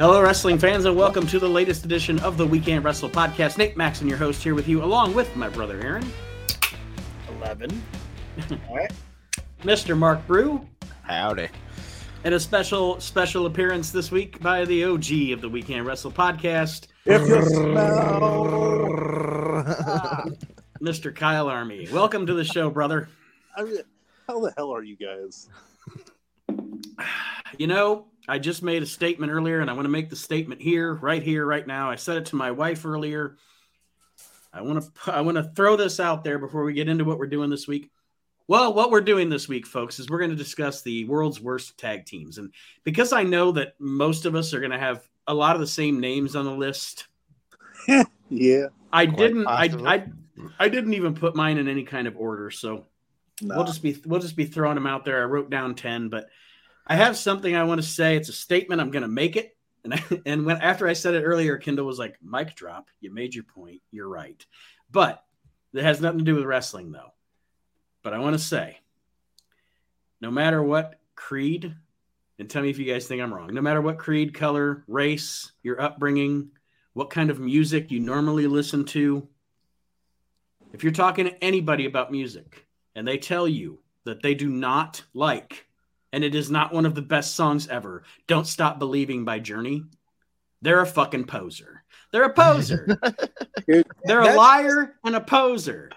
Hello, wrestling fans, and welcome to the latest edition of the We Can't Wrestle Podcast. Nate Maxson, your host, here with you, along with my brother Aaron, 11. All right. Mr. Mark Brew, Howdy. and a special special appearance this week by the OG of the We Can't Wrestle Podcast, If you smell, Mr. Kyle Army. Welcome to the show, brother. I mean, how the hell are you guys? You know, I just made a statement earlier, and I want to make the statement here, right here, right now. I said it to my wife earlier. I want to I want to throw this out there before we get into what we're doing this week. Well, what we're doing this week, folks, is we're going to discuss the world's worst tag teams, and because I know that most of us are going to have a lot of the same names on the list, Yeah, I didn't. I. I I didn't even put mine in any kind of order, so nah. we'll just be we'll just be throwing them out there. I wrote down ten, but I have something I want to say. It's a statement. I'm going to make it. And I, and when after I said it earlier, Kendall was like, "Mic drop. You made your point. You're right." But it has nothing to do with wrestling, though. But I want to say, no matter what creed, and tell me if you guys think I'm wrong. No matter what creed, color, race, your upbringing, what kind of music you normally listen to, if you're talking to anybody about music and they tell you that they do not like and it is not one of the best songs ever, Don't Stop Believing by Journey, they're a fucking poser. They're a poser. Dude, they're a liar and a poser.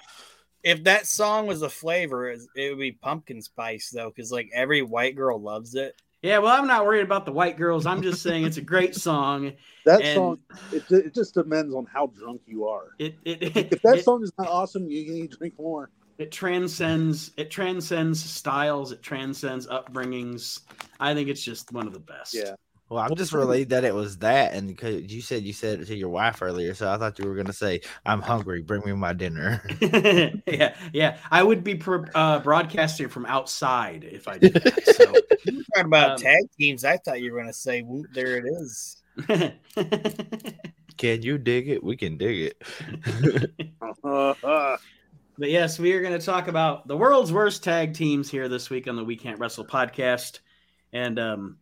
If that song was a flavor, it it would be pumpkin spice, though, because like every white girl loves it. Yeah, well, I'm not worried about the white girls. I'm just saying it's a great song. that and- song. It, it just depends on how drunk you are. It it If that it, song is not awesome, you need to drink more. It transcends it transcends styles, it transcends upbringings. I think it's just one of the best. Yeah, Well, I'm just relieved that it was that, and because you said you said it to your wife earlier, so I thought you were gonna say, "I'm hungry. Bring me my dinner." yeah, yeah. I would be pro- uh, broadcasting from outside if I did that. So, You were talking about Um, tag teams. I thought you were going to say, "Whoop, there it is. Can you dig it? We can dig it. But yes, we are going to talk about the world's worst tag teams here this week on the We Can't Wrestle podcast, and um,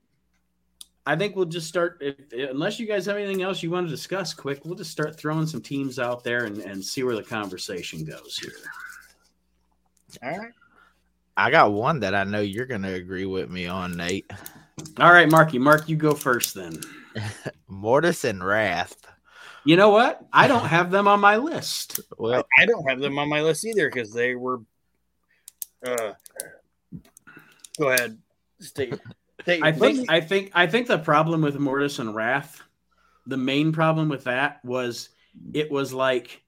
I think we'll just start. If, unless you guys have anything else you want to discuss, quick, we'll just start throwing some teams out there and, and see where the conversation goes here. All right. I got one that I know you're gonna agree with me on, Nate. All right, Marky, Mark, you go first then. Mortis and Wrath. You know what? I don't have them on my list. Well, I don't have them on my list either because they were. Uh, go ahead. State. state I think position. I think I think the problem with Mortis and Wrath, the main problem with that was it was like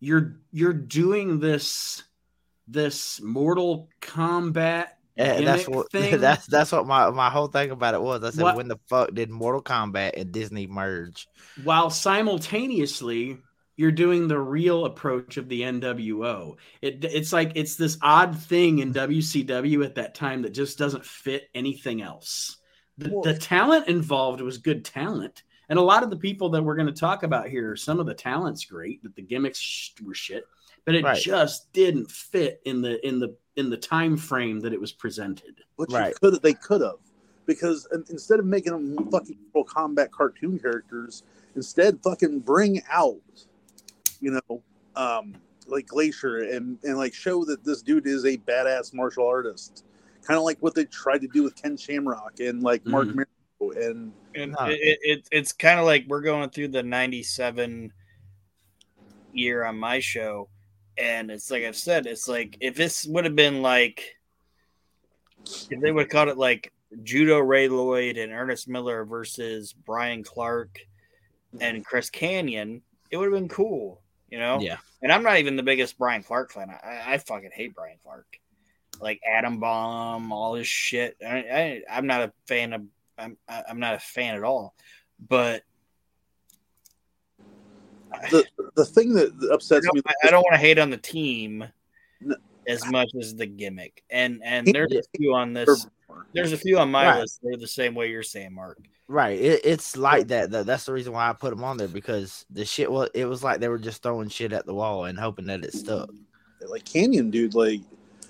you're you're doing this this Mortal Kombat eh, that's what thing. that's that's what my my whole thing about it was. I said, What- when the fuck did Mortal Kombat and Disney merge? while simultaneously you're doing the real approach of the NWO. It, it's like it's this odd thing in WCW at that time that just doesn't fit anything else. The, Well- the talent involved was good talent, and a lot of the people that we're going to talk about here, some of the talent's great, but the gimmicks sh- were shit. But it Right. just didn't fit in the in the in the time frame that it was presented. which Right. you could they could have because instead of making them fucking Mortal Kombat cartoon characters, instead fucking bring out, you know, um, like Glacier and and like show that this dude is a badass martial artist, kind of like what they tried to do with Ken Shamrock and like Mark Mhm. Mero and And Huh. it, it, it, it's kind of like we're going through the 97 year on my show. And it's like I've said, it's like if this would have been like, if they would have called it like Judo Ray Lloyd and Ernest Miller versus Bryan Clark and Chris Kanyon, it would have been cool, you know? Yeah. And I'm not even the biggest Bryan Clark fan. I, I fucking hate Bryan Clark. Like Adam Bomb, all this shit. I, I, I'm not a fan of. I'm I'm not a fan at all. But the the thing that I upsets me. I don't want to hate on the team No. as much as the gimmick. And and there's a few on this. There's a few on my Right. list. They're the same way you're saying, Mark. Right. It, it's like that. Though. That's the reason why I put them on there because the shit was. It was like they were just throwing shit at the wall and hoping that it stuck. like Kanyon, dude. Like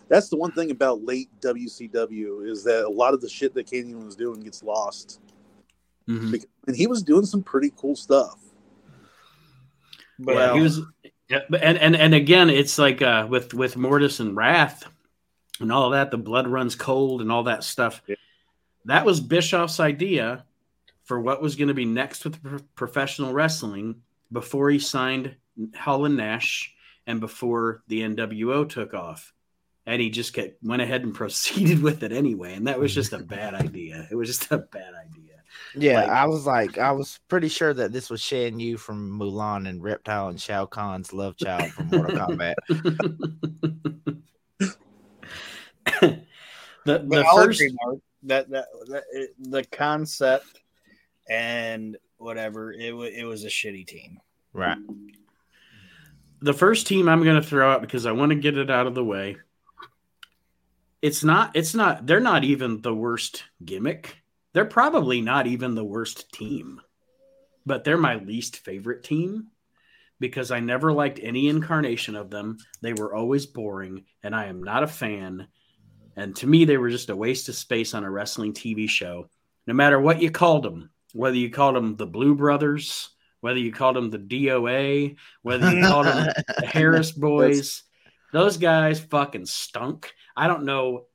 that's the one thing about late WCW is that a lot of the shit that Kanyon was doing gets lost. Mhm. Because- and he was doing some pretty cool stuff. But yeah, he was, yeah, and and and again, it's like uh, with with Mortis and Wrath and all that. The blood runs cold and all that stuff. Yeah. That was Bischoff's idea for what was going to be next with professional wrestling before he signed Hall and Nash and before the NWO took off. And he just kept, went ahead and proceeded with it anyway. And that was just a bad idea. It was just a bad idea. Yeah, Like- I was like, I was pretty sure that this was Shan Yu from Mulan and Reptile and Shao Kahn's love child from Mortal Kombat. the But the I'll first agree, Mark, that, that, that it, the concept and whatever it wa it was a shitty team. Right. the first team I'm going to throw out because I want to get it out of the way. It's not. It's not. They're not even the worst gimmick. They're probably not even the worst team, but they're my least favorite team because I never liked any incarnation of them. They were always boring, and I am not a fan. And to me, they were just a waste of space on a wrestling TV show. No matter what you called them, whether you called them the Blu Brothers, whether you called them the DOA, whether you called them the Harris boys. Those guys fucking stunk. I don't know.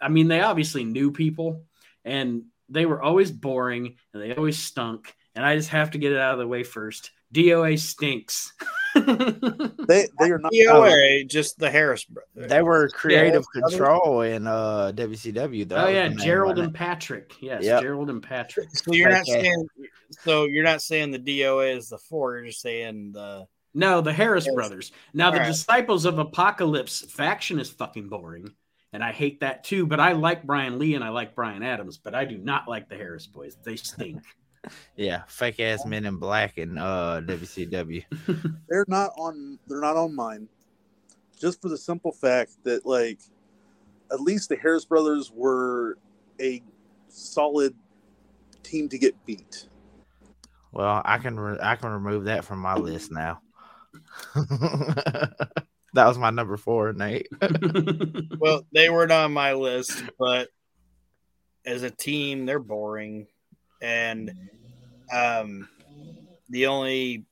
I mean, they obviously knew people and they were always boring and they always stunk. And I just have to get it out of the way first. DOA stinks. They they are not. DOA, just the Harris brothers. They were creative Yeah, control in uh WCW. though. oh, yeah. Gerald wasn't and Patrick. Yes. Yep. Gerald and Patrick. So you're not saying so you're not saying the DOA is the four, you're just saying the No, the Harris Yes. brothers. Now, the All right. Disciples of Apocalypse faction is fucking boring. And I hate that too. But I like Brian Lee and I like Brian Adams, but I do not like the Harris boys. They stink. Yeah, fake ass men in black and uh WCW. they're not on they're not on mine just for the simple fact that like at least the harris brothers were a solid team to get beat Well, I can re- I can remove that from my list now. that was my number four, Nate. well, they weren't on my list, but as a team, they're boring. And um the only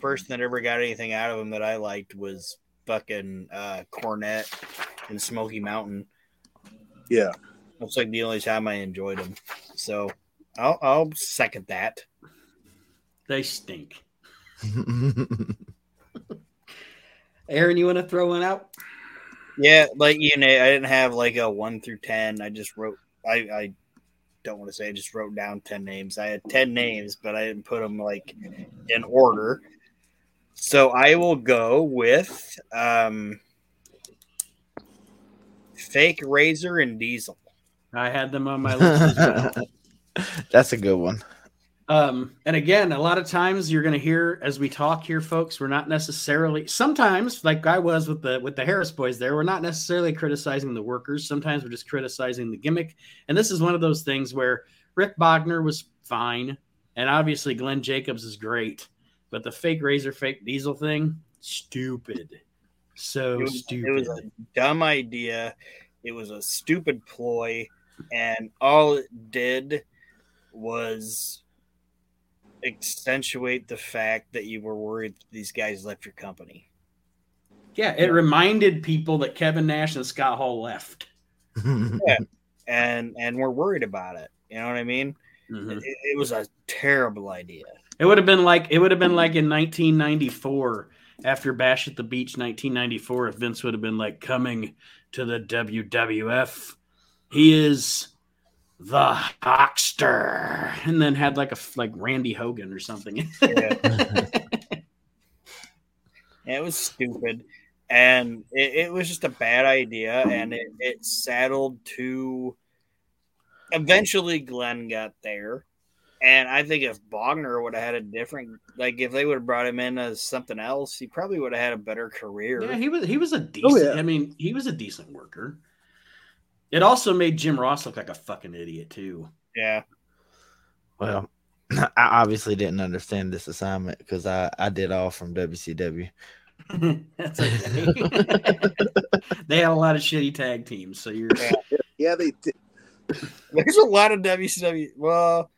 person that ever got anything out of them that I liked was fucking uh Cornette and Smoky Mountain. yeah That's like the only time I enjoyed them. So I'll, I'll second that. they stink. Aaron, you want to throw one out? Yeah, like you know, I didn't have like a one through ten. I just wrote. I I don't want to say I just wrote down ten names. I had ten names, but I didn't put them like in order. So I will go with um, fake razor and diesel. I had them on my list as well. That's a good one. Um, and again, a lot of times you're going to hear as we talk here, folks, we're not necessarily sometimes like I was with the with the Harris boys there, we're not necessarily criticizing the workers. Sometimes we're just criticizing the gimmick. And this is one of those things where Rick Bogner was fine, and obviously Glenn Jacobs is great, but the fake razor, fake diesel thing, stupid. So It was, stupid. it was a dumb idea. It was a stupid ploy, and all it did was accentuate the fact that you were worried these guys left your company. yeah, it reminded people that Kevin Nash and Scott Hall left. and and we're worried about it. You know what I mean? Mhm. It, it was a terrible idea. It would have been like it would have been like in 1994 after Bash at the Beach 1994 if Vince would have been like coming to the WWF. He is the Hulkster, and then had like a like Randy Hogan or something. Yeah. it was stupid, and it, it was just a bad idea, and it, it saddled to. Eventually, Glenn got there, and I think if Bogner would have had a different, like if they would have brought him in as something else, he probably would have had a better career. yeah, he was he was a oh, decent. yeah. I mean, he was a decent worker. It also made Jim Ross look like a fucking idiot too. yeah. well, I obviously didn't understand this assignment because I, I did all from WCW. That's okay. they had a lot of shitty tag teams, so you're Yeah. yeah they did There's a lot of WCW. Well,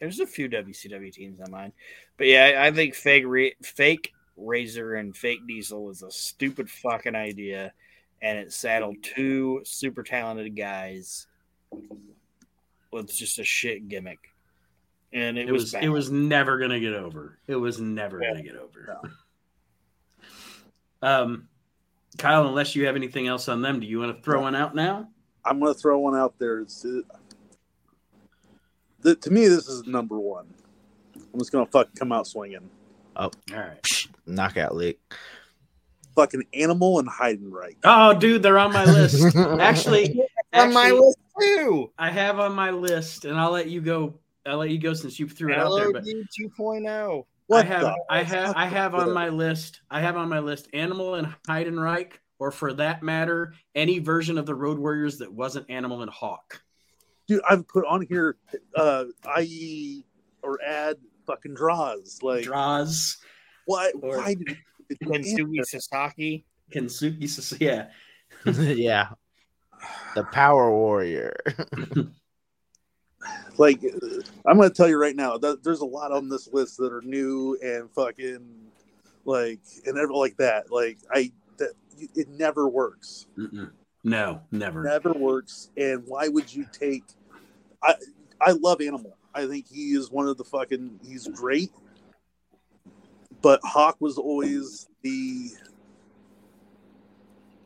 There's a few WCW teams on mine, but yeah, I, I think fake Ra- fake Razor and fake Diesel was a stupid fucking idea, and it saddled two super talented guys with just a shit gimmick, and it, It was, was it was never gonna get over. It was never Yeah. gonna get over. Um, Kyle, unless you have anything else on them, do you want to throw one out now? I'm gonna throw one out there. It's, the, to me, this is number one. I'm just gonna fucking come out swinging. Oh, All right. Knockout lick. Fucking animal and Heidenreich. Oh, dude, they're on my list. Actually, on my list too. I have on my list, and I'll let you go. I'll let you go since you threw it out there. But LOD 2.0. What I have, the- I have, I have on my list. I have on my list Animal and Heidenreich, or for that matter, any version of the Road Warriors that wasn't Animal and Hawk. dude. I've put on here, uh, IE or add fucking Droz. Like, Droz, why? or- Why did it, Kensuke Sasaki. Kensuke, Sas- yeah. yeah. The Power Warrior. like? I'm gonna tell you right now that there's a lot on this list that are new and fucking like and ever like that. Like, I that it never works. Mm-mm. No, never. never works. And why would you take? I I love Animal. I think he is one of the fucking. He's great. But Hawk was always the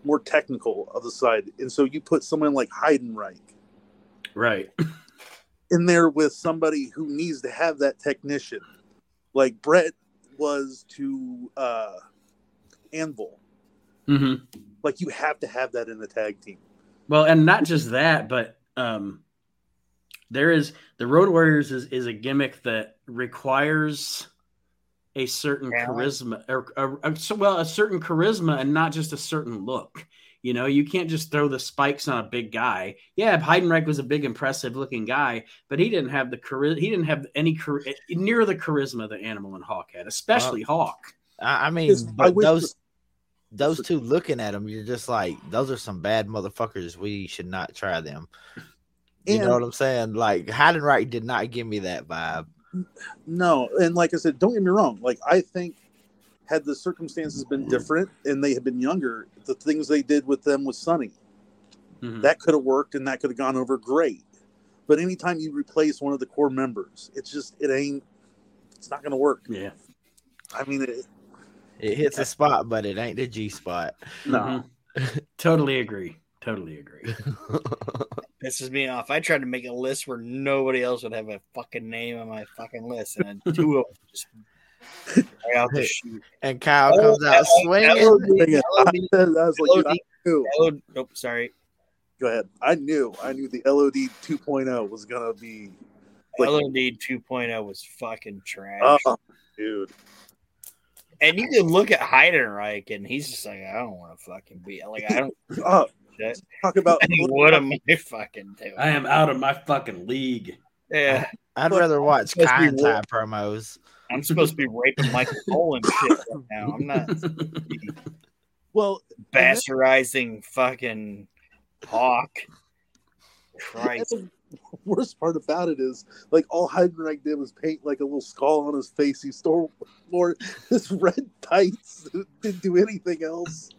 more technical of the side, and so you put someone like Heidenreich Right. in there with somebody who needs to have that technician, like Bret was to uh, Anvil. hmm Like you have to have that in the tag team. Well, and not just that, but um, there is the Road Warriors is, is a gimmick that requires a certain Talent. charisma, or, or, or so well, a certain charisma, and not just a certain look. You know, you can't just throw the spikes on a big guy. Yeah, Heidenreich was a big, impressive looking guy, but he didn't have the charisma. He didn't have any char- near the charisma that Animal and Hawk had, especially Hawk. I, I mean, Because I but wish those those two looking at them, you're just like, those are some bad motherfuckers. We should not try them. You And- know what I'm saying? Like Heidenreich did not give me that vibe. No, and like I said, don't get me wrong. Like I think, had the circumstances been different and they had been younger, the things they did with them with Sonny, Mhm. that could have worked and that could have gone over great. But anytime you replace one of the core members, it's just it ain't. It's not going to work. Yeah. I mean, it, It hits a spot, but it ain't the G spot. no. Mhm. totally agree. Totally agree. pisses me off. I tried to make a list where nobody else would have a fucking name on my fucking list, and two of them just right out the chute. and Kyle Oh, comes out swinging. LOD, Thing I, LOD, said, I was like, dude, I knew. Nope, sorry. Go ahead. I knew. I knew the LOD 2.0 was going to be. Like- LOD 2.0 was fucking trash. Oh, dude. and you can look at Heidenreich, and he's just like, I don't want to fucking be like, I don't Oh, shit. talk about. what am I fucking doing? I am out of my fucking league. Yeah, I'd rather watch Must Kind Tie promos. I'm supposed to be raping Michael Cole and shit right now. I'm not Well, bastardizing fucking Hawk. And Christ. worst part about it is, like, all Heidenreich did was paint like a little skull on his face. He stole more his red tights. Didn't do anything else.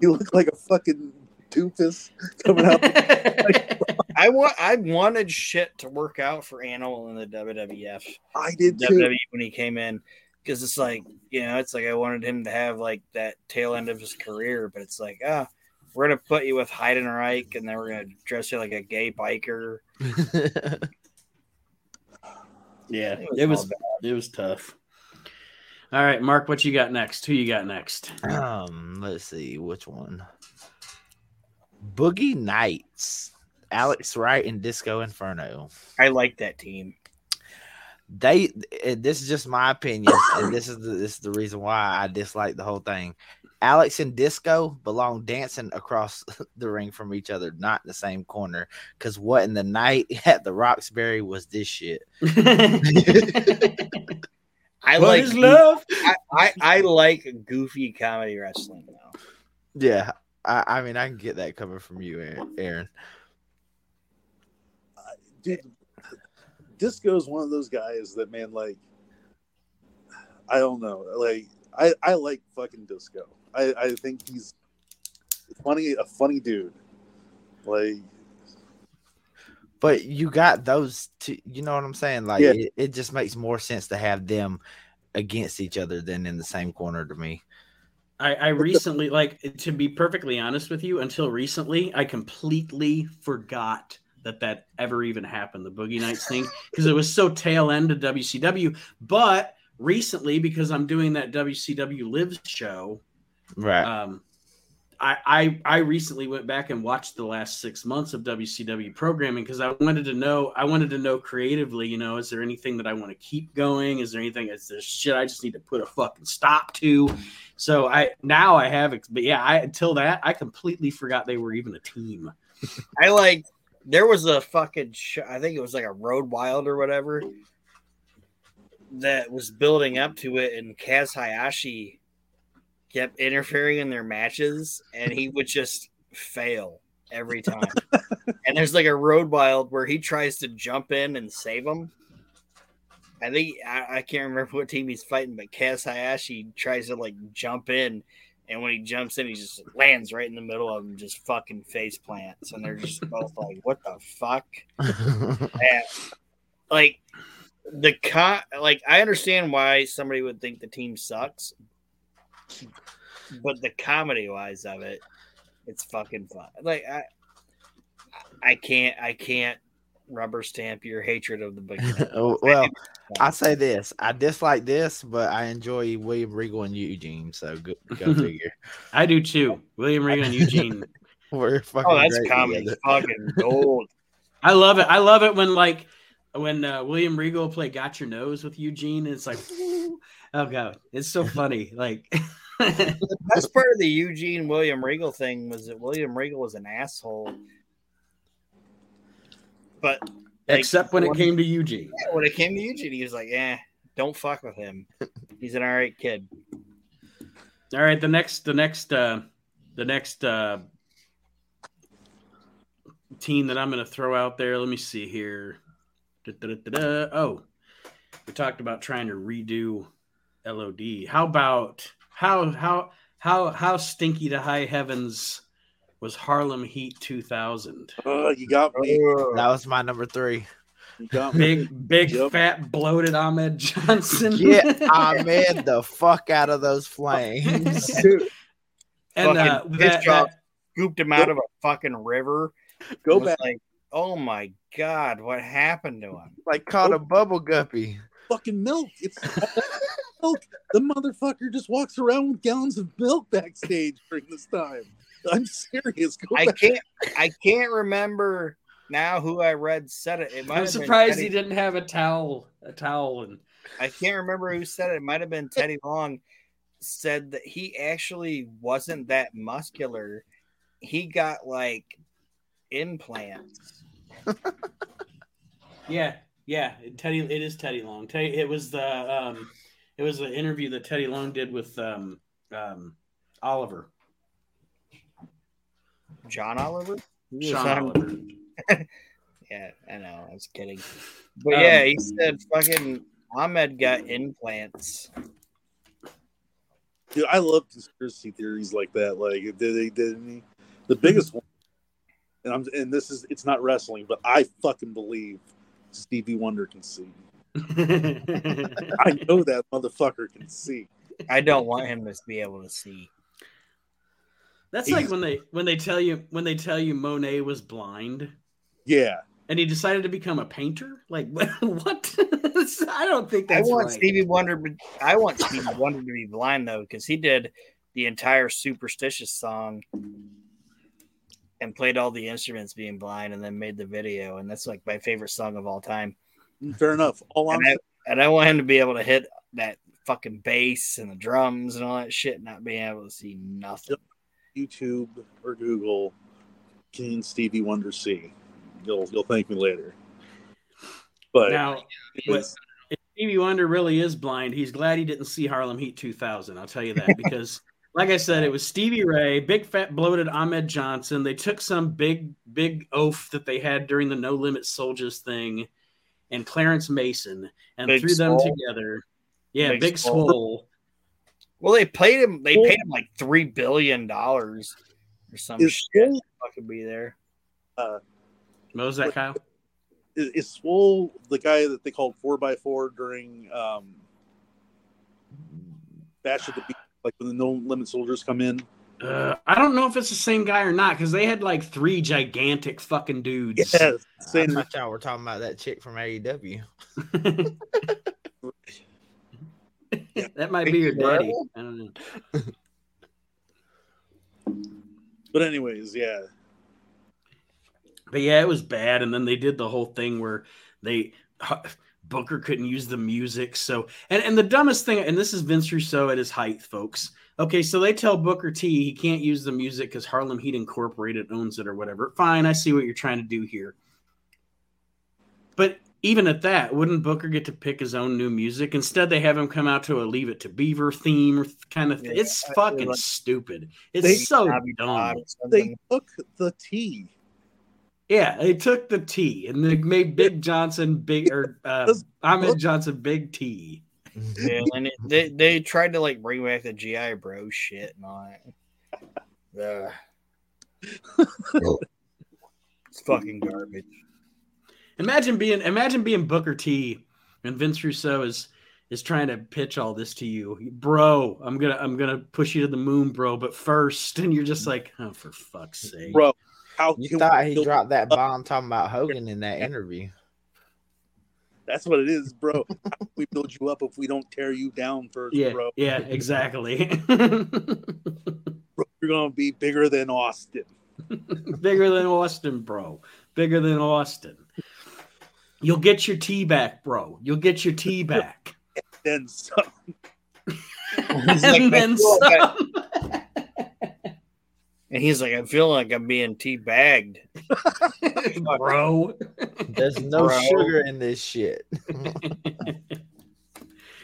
He looked like a fucking doofus coming out. I want I wanted shit to work out for Animal in the WWF. I did too. When he came in. Because it's like, you know, it's like I wanted him to have like that tail end of his career, but it's like, ah, we're gonna put you with Heidenreich and then we're gonna dress you like a gay biker. yeah, It was it was bad. it was tough. All right, Mark, what you got next? Who you got next? um, let's see which one. Boogie Nights, Alex Wright and Disco Inferno. I like that team. They, this is just my opinion, and this is the, this is the reason why I dislike the whole thing. Alex and Disco belong dancing across the ring from each other, not the same corner. Because what in the night at the Roxbury was this shit? I What like is love? I, I, I like goofy comedy wrestling though. Yeah, I, I mean I can get that coming from you, Aaron. Dude, Disco is one of those guys that man, like, I don't know, like, I I like fucking Disco. I I think he's funny, a funny dude. Like, But you got those two. You know what I'm saying? Like Yeah. it, it just makes more sense to have them against each other than in the same corner to me. I, I recently, like, to be perfectly honest with you, until recently, I completely forgot that that ever even happened, the Boogie Nights thing, because it was so tail end of WCW. But recently, because I'm doing that WCW Lives show, Right. um, I, I recently went back and watched the last six months of WCW programming because I wanted to know I wanted to know creatively, you know, is there anything that I want to keep going? Is there anything is there shit I just need to put a fucking stop to? So I now I have but yeah, I until that I completely forgot they were even a team. I like there was a fucking I think it was like a Road Wild or whatever that was building up to it, and Kaz Hayashi kept interfering in their matches, and he would just fail every time. and there's like a Road Wild where he tries to jump in and save him. I think I, I can't remember what team he's fighting, but Kaz Hayashi tries to like jump in, and when he jumps in, he just lands right in the middle of them, just fucking face plants, and they're just both like, "What the fuck?" And, like the con, like I understand why somebody would think the team sucks, but the comedy wise of it, it's fucking fun. Like I, I can't, I can't rubber stamp your hatred of the big. Oh, well, I say this: I dislike this, but I enjoy William Regal and Eugene. So go, go figure. I do too. William Regal and Eugene. We're fucking Oh, that's great comedy, together. fucking gold. I love it. I love it when like when uh, William Regal play "Got Your Nose" with Eugene. And it's like, oh god, it's so funny. Like, The best part of the Eugene William Regal thing was that William Regal was an asshole. But like, except when it came to Eugene. when it came to Eugene, he was like, "Yeah, don't fuck with him. He's an all right kid." All right, the next, the next, uh, the next uh, team that I'm going to throw out there. Let me see here. Da-da-da-da-da. Oh, we talked about trying to redo LOD. How about how how how how stinky to high heavens was Harlem Heat 2000? uh, you got me. That was my number three. You got me. Big big Yep. fat bloated Ahmed Johnson. Get Ahmed the fuck out of those flames. Dude, and uh, Fucking that, piss that- Scooped him out of a fucking river. go back. Like, oh my god, what happened to him? like caught a bubble guppy. fucking milk. It's milk. The motherfucker just walks around with gallons of milk backstage during this time. I'm serious. Go I back. can't. I can't remember now who I read said it. It might I'm surprised Teddy- he didn't have a towel, a towel, and I can't remember who said it. It might have been Teddy Long. Said that he actually wasn't that muscular. He got like implants. yeah, yeah. Teddy, it is Teddy Long. Teddy, it was the um, it was an interview that Teddy Long did with um, um, Oliver, John Oliver. He was Sean on- Oliver. Yeah, I know. I was kidding. But Um, yeah, he said fucking Ahmed got implants. Dude, I love conspiracy theories like that. Like, did they did any? The biggest one, and I'm and this is it's not wrestling, but I fucking believe Stevie Wonder can see. I know that motherfucker can see. I don't want him to be able to see. That's like when they when they tell you when they tell you Monet was blind Yeah, and he decided to become a painter. Like what? I don't think that's. I want right. Stevie Wonder. I want Stevie Wonder to be blind though, because he did the entire superstitious song and played all the instruments being blind, and then made the video, and that's like my favorite song of all time. Fair enough. All I'm And I, and I want him to be able to hit that fucking bass and the drums and all that shit, not being able to see nothing. YouTube or Google, can Stevie Wonder see? You'll you'll thank me later. But now, it's- if Stevie Wonder really is blind, he's glad he didn't see Harlem Heat 2000. I'll tell you that because, like I said, it was Stevie Ray, big fat bloated Ahmed Johnson. They took some big big oath that they had during the No Limit Soldiers thing, and Clarence Mason and Big threw them Swole. together. Yeah, Big Big, Swole. Swole. Well, they paid him. They paid him like three billion dollars or some Is shit. Swole, Fucking be there. What was that, Kyle? is, is Swole the guy that they called four by four during um, Bash at the Beach, like when the No Limit Soldiers come in? Uh, I don't know if it's the same guy or not because they had like three gigantic fucking dudes. Yes, I same. thought y'all were talking about that chick from AEW. that might be your daddy. I don't know. But anyways, yeah, But yeah, it was bad. And then they did the whole thing where they Booker couldn't use the music. So and and the dumbest thing, and this is Vince Russo at his height, folks. Okay, so they tell Booker T he can't use the music because Harlem Heat Incorporated owns it or whatever. Fine, I see what you're trying to do here. But even at that, wouldn't Booker get to pick his own new music? Instead, they have him come out to a Leave It to Beaver theme or kind of thing. Yeah, it's I fucking like- stupid. It's They- so Bobby dumb. they took the T. Yeah, they took the T and they made Big Johnson big or uh, Ahmed Johnson Big T. Mm-hmm. Yeah, and it, they they tried to like bring back the GI Bro shit and all that. Ugh. it's fucking garbage. Imagine being imagine being Booker T and Vince Russo is is trying to pitch all this to you, bro. I'm gonna I'm gonna push you to the moon, bro. But first, and you're just like, oh, for fuck's sake, Bro, how You thought he dropped that bomb talking about Hogan in that interview. That's what it is, bro. We build you up if we don't tear you down first, Yeah, bro? yeah, exactly. Bro, You're gonna be bigger than Austin. Bigger than Austin, bro. Bigger than Austin. You'll get your tea back, bro. You'll get your tea back. Then some. He's like, and then feel like I- some. And he's like, I feel like I'm being teabagged. bro. There's no Bro. sugar in this shit.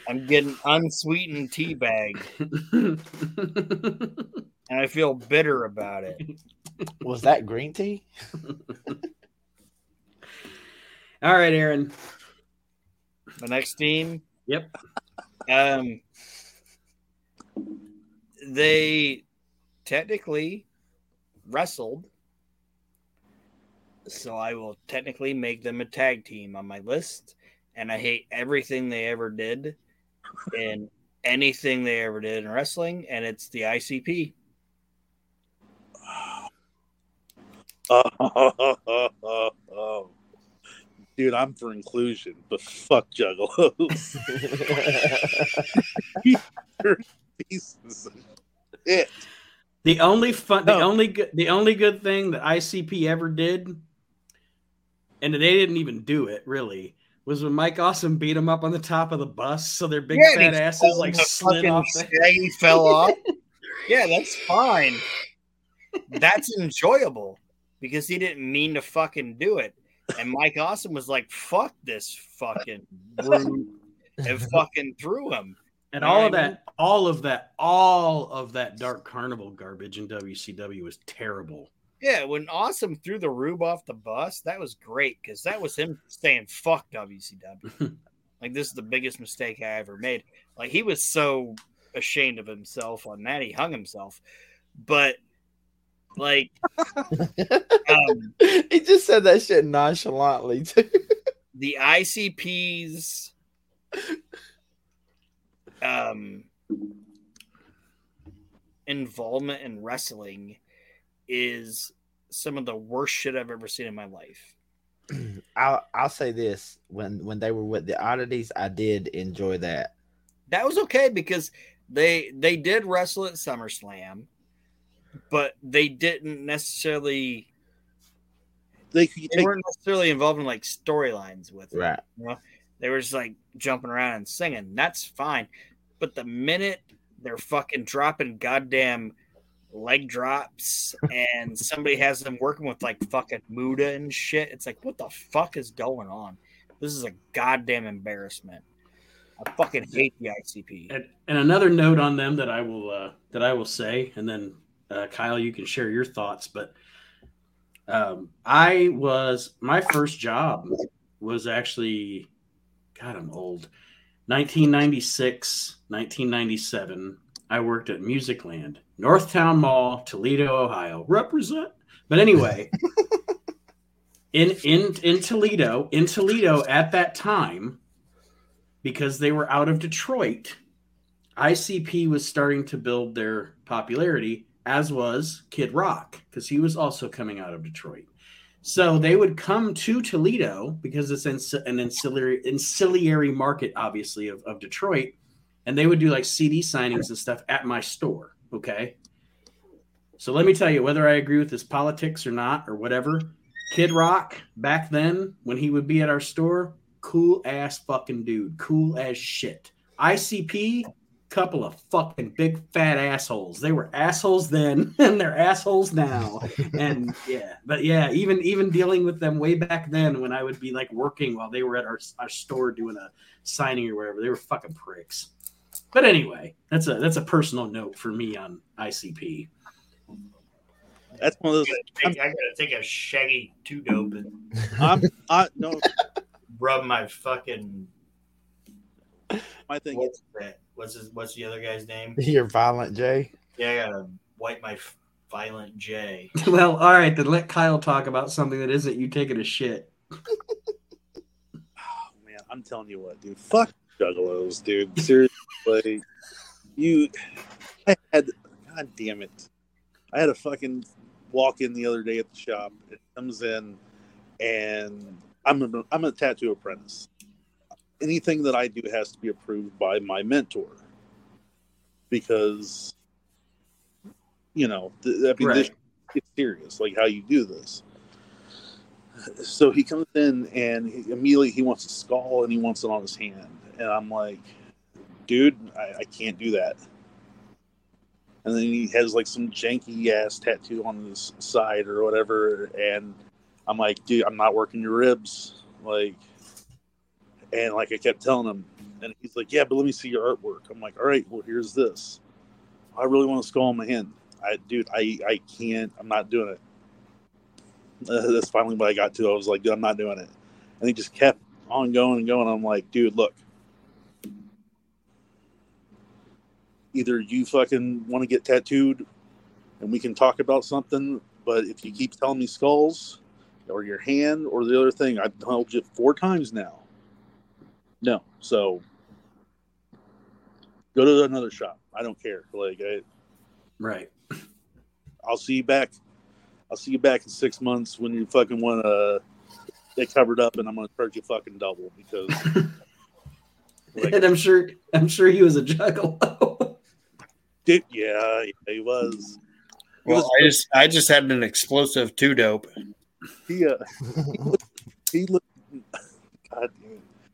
I'm getting unsweetened teabagged, and I feel bitter about it. Was that green tea? All right, Aaron. The next team, Yep. um, they technically wrestled, so I will technically make them a tag team on my list. And I hate everything they ever did, and anything they ever did in wrestling, and it's the ICP. Oh, dude, I'm for inclusion, but fuck juggalos. Pieces of shit. The only fun, the oh. only good, the only good thing that ICP ever did, and they didn't even do it really, was when Mike Awesome beat him up on the top of the bus, so their big Yeah, fat asses like slid off. The- Shaggy fell off. Yeah, that's fine. That's enjoyable because he didn't mean to fucking do it. And Mike Awesome was like, fuck this fucking brute and fucking threw him. And all of that, all of that, all of that Dark Carnival garbage in WCW was terrible. Yeah, when Awesome threw the Rube off the bus, that was great because that was him saying fuck WCW. like this is the biggest mistake I ever made. Like he was so ashamed of himself on that he hung himself. But like um he just said that shit nonchalantly too. the ICP's um involvement in wrestling is some of the worst shit I've ever seen in my life. I'll I'll say this: when when they were with the oddities, I did enjoy that. That was okay because they they did wrestle at SummerSlam, but they didn't necessarily They could they weren't necessarily involved in like storylines with it. Right. They were just like jumping around and singing. That's fine. But the minute they're fucking dropping goddamn leg drops and somebody has them working with like fucking Muda and shit, it's like, what the fuck is going on? This is a goddamn embarrassment. I fucking hate the ICP. And, and another note on them that I will uh, that I will say, and then uh, Kyle, you can share your thoughts. But um, I was my first job was actually, God, I'm old. 1996, 1997. I worked at Musicland, Northtown Mall, Toledo, Ohio. Represent. But anyway, in in in Toledo, in Toledo at that time, because they were out of Detroit, ICP was starting to build their popularity, as was Kid Rock, because he was also coming out of Detroit. So they would come to Toledo because it's an ancillary ancillary market, obviously, of, of Detroit, and they would do like CD signings and stuff at my store. Okay. So let me tell you, whether I agree with his politics or not, or whatever, Kid Rock back then, when he would be at our store, cool ass fucking dude, cool as shit. ICP, couple of fucking big fat assholes. They were assholes then, and they're assholes now. and yeah, but yeah, even even dealing with them way back then, when I would be like working while they were at our our store doing a signing or whatever, they were fucking pricks. But anyway, that's a that's a personal note for me on ICP. That's one of those. I gotta take, I gotta take a shaggy two dope and I'm, I no. rub my fucking. My thing What's that? What's his? What's the other guy's name? You're violent, Jay. Yeah, I gotta wipe my violent J. well, all right, then let Kyle talk about something that isn't you taking a shit. Oh man, I'm telling you what, dude. Fuck juggalos, dude. Seriously, you. I had. God damn it! I had a fucking walk in the other day at the shop. It comes in, and I'm a, I'm a tattoo apprentice. Anything that I do has to be approved by my mentor, because you know, th- I mean, this Right. it's serious, like how you do this. So he comes in and he, immediately he wants a skull and he wants it on his hand, and I'm like, dude, I, I can't do that. And then he has like some janky ass tattoo on his side or whatever, and I'm like, dude, I'm not working your ribs, like, and like I kept telling him, and he's like, yeah, but let me see your artwork. I'm like, all right, well here's this. I really want a skull on my hand. I, dude, I, I can't. I'm not doing it. Uh, that's finally what I got to. I was like, dude, I'm not doing it. And he just kept on going and going. I'm like, dude, look. Either you fucking want to get tattooed and we can talk about something, but if you keep telling me skulls or your hand or the other thing, I've told you four times now. No. So go to another shop. I don't care. Like, I, Right. I'll see you back. I'll see you back in six months when you fucking want to get covered up, and I'm going to charge you fucking double because. like, and I'm sure I'm sure he was a juggalo. dude, yeah, yeah, he was. He Well, was- I just I just had an explosive two dope. He uh, he looked. He looked God damn it.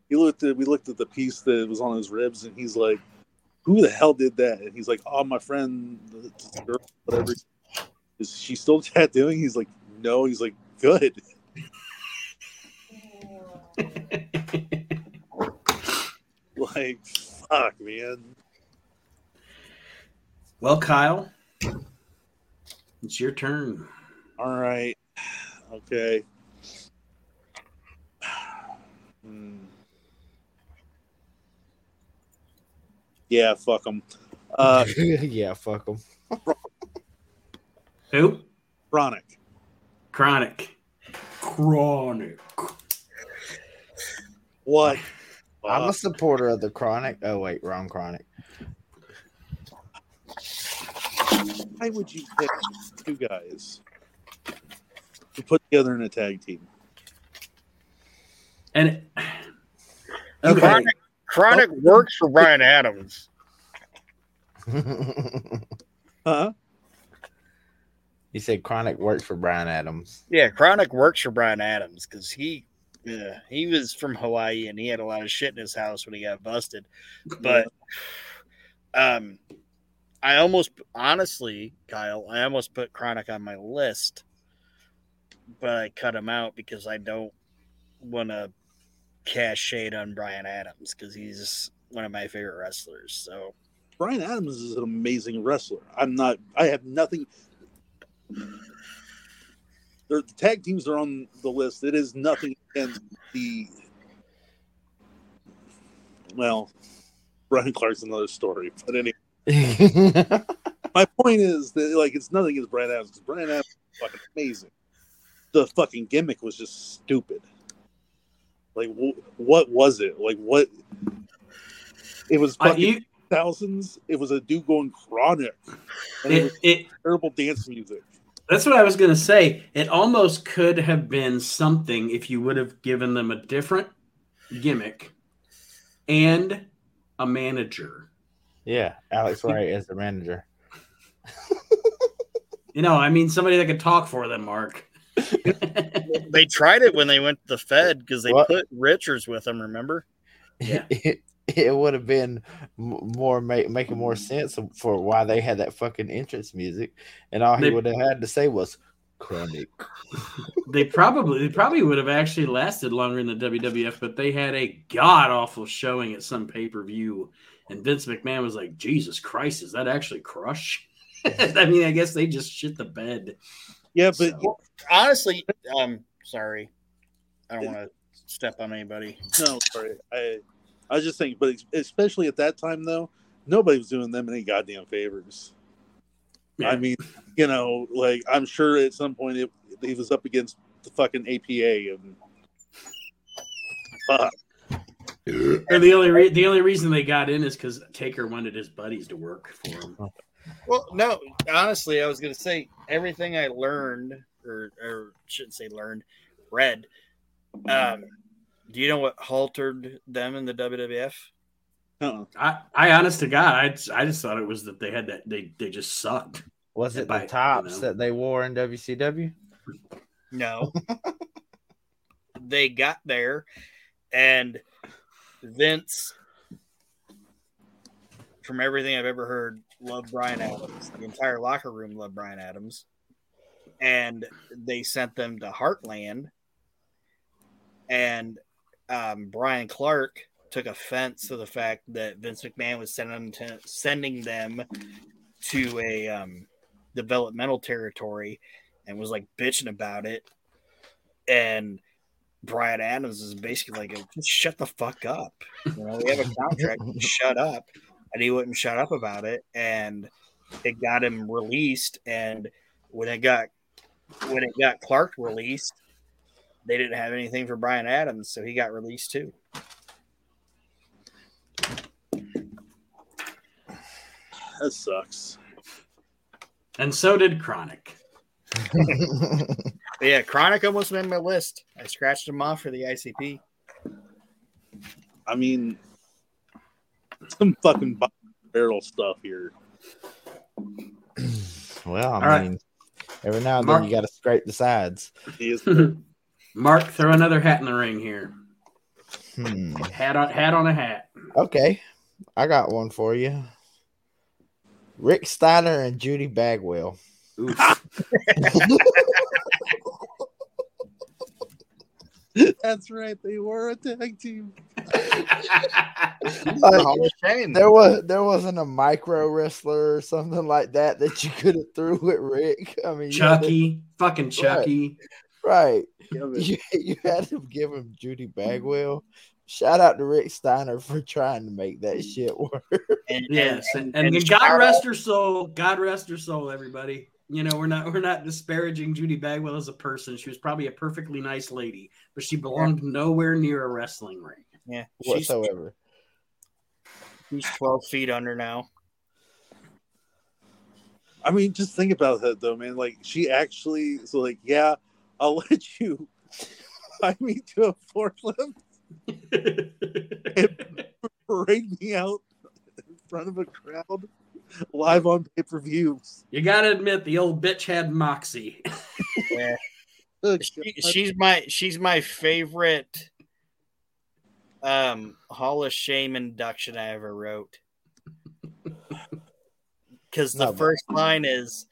He looked at. We looked at the piece that was on his ribs, and he's like, "Who the hell did that?" And he's like, "Oh, my friend, the girl, whatever." Is she still tattooing? He's like, "No." He's like, "Good." Like, fuck, man. well, Kyle, it's your turn. All right. Okay. Hmm. Yeah, fuck them. Uh, yeah, fuck them. Who? Chronic. Chronic. Chronic. What? I'm Uh, a supporter of the Chronic. Oh wait, wrong Chronic. why would you pick two guys to put together in a tag team? And okay, Chronic, Chronic works for Brian Adams. Huh? he said Chronic works for Brian Adams. Yeah, Chronic works for Brian Adams because he, yeah, he was from Hawaii and he had a lot of shit in his house when he got busted. But, um, I almost, honestly, Kyle, I almost put Chronic on my list, but I cut him out because I don't want to cast shade on Brian Adams because he's one of my favorite wrestlers. So, Brian Adams is an amazing wrestler. I'm not. I have nothing. the tag teams are on the list. It is nothing against the. Well, Bryan Clark's another story, but anyway, my point is that like it's nothing against Brian Adams because Brian Adams is fucking amazing. The fucking gimmick was just stupid. Like, wh- what was it? Like, what? It was fucking you, thousands. It was a dude going chronic, and it it, was it, terrible dance music. that's what I was going to say. It almost could have been something if you would have given them a different gimmick and a manager. yeah, Alex Wright as the manager. You know, I mean, somebody that could talk for them, Mark. They tried it when they went to the Fed because they What? put Richards with them. Remember? Yeah. It, it would have been more make, making more sense for why they had that fucking entrance music, and all he would have had to say was "chronic." they probably they probably would have actually lasted longer in the WWF, but they had a god awful showing at some pay per view, and Vince McMahon was like, "Jesus Christ, is that actually Crush?" I mean, I guess they just shit the bed. Yeah, but So- Honestly, um, sorry, I don't want to step on anybody. no, sorry. I I just think, but especially at that time though, nobody was doing them any goddamn favors. Yeah. I mean, you know, like I'm sure at some point it, he was up against the fucking APA and fuck. And the only re- the only reason they got in is because Taker wanted his buddies to work for him. Well, no, honestly, I was going to say everything I learned, or, or shouldn't say learned, read. Um, do you know what haltered them in the WWF? Uh-uh. I, I honest to God, I, just- I just thought it was that they had that they they just sucked. Was it By- the you tops know. that they wore in WCW? No. they got there, and Vince, from everything I've ever heard, loved Brian Adams. The entire locker room loved Brian Adams. And they sent them to Heartland. And um, Bryan Clark took offense to the fact that Vince McMahon was sending them to, sending them to a um, developmental territory and was like bitching about it. And Brian Adams is basically like, just shut the fuck up. You know, we have a contract, shut up. And he wouldn't shut up about it. And it got him released. And when it got when it got Clark released, they didn't have anything for Brian Adams, so he got released too. That sucks. And so did Chronic. But yeah, Chronic almost made my list. I scratched him off for the ICP. I mean, some fucking barrel stuff here. well, I All right. mean, every now and Mark- then you got to scrape the sides. Mark, throw another hat in the ring here. Hmm. Hat on hat on a hat. Okay, I got one for you. Rick Steiner and Judy Bagwell. Oof. That's right. They were a tag team. Like, uh, Hall of Shame. there was there wasn't a micro wrestler or something like that that you could have threw with Rick. I mean, you had to- Chucky, fucking Chucky. right? Yeah, but You, you had to give him Judy Bagwell. Shout out to Rick Steiner for trying to make that shit work. And, Yes, and, and- and, and God rest her soul. God rest her soul, everybody. You know, we're not we're not disparaging Judy Bagwell as a person. She was probably a perfectly nice lady, but she belonged nowhere near a wrestling ring. Yeah, she's, whatsoever. she's 12 feet under now. I mean, just think about that though, man. Like she actually, so like, yeah, I'll let you tie me to a forklift, parade me out in front of a crowd, live on pay per views. you gotta admit, the old bitch had moxie. Yeah. She, she's my she's my favorite um Hall of Shame induction I ever wrote. Because the No, but- first line is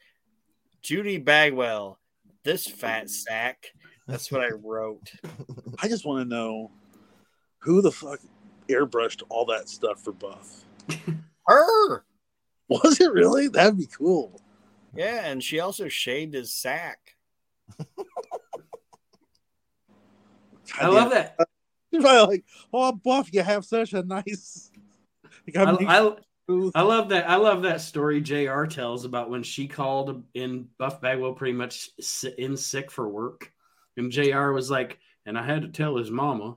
Judy Bagwell, this fat sack. That's what I wrote. I just want to know who the fuck airbrushed all that stuff for Buff. Her. Was it really? That'd be cool. Yeah, and she also shaved his sack. I love that. He's probably like, "Oh, Buff, you have such a nice." Like, I, I'm I, love that. I love that story Jr. tells about when she called in Buff Bagwell pretty much in sick for work, and Jr. was like, and I had to tell his mama,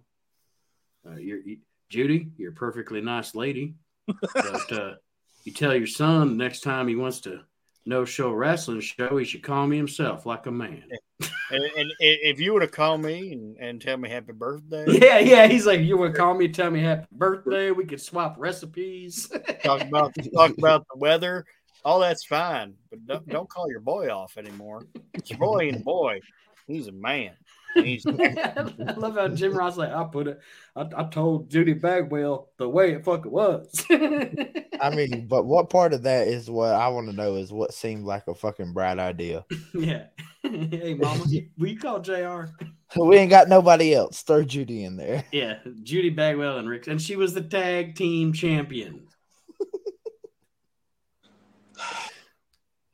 uh, "You're you, Judy, you're a perfectly nice lady, but uh, you tell your son next time he wants to no show wrestling show, he should call me himself like a man." And, and if you would have called me and, and tell me happy birthday, Yeah, yeah. He's like, you would call me, tell me happy birthday. We could swap recipes. talk about talk about the weather, all that's fine. But don't, don't call your boy off anymore. It's Your boy ain't a boy; he's a man. And he's I love how Jim Ross like I put it. I, I told Judy Bagwell the way it fucking was. I mean, but what part of that is what I want to know is what seemed like a fucking bright idea. yeah. hey, mama, will you call Jr. We ain't got nobody else. Throw Judy in there. Yeah, Judy Bagwell and Rick, and she was the tag team champion.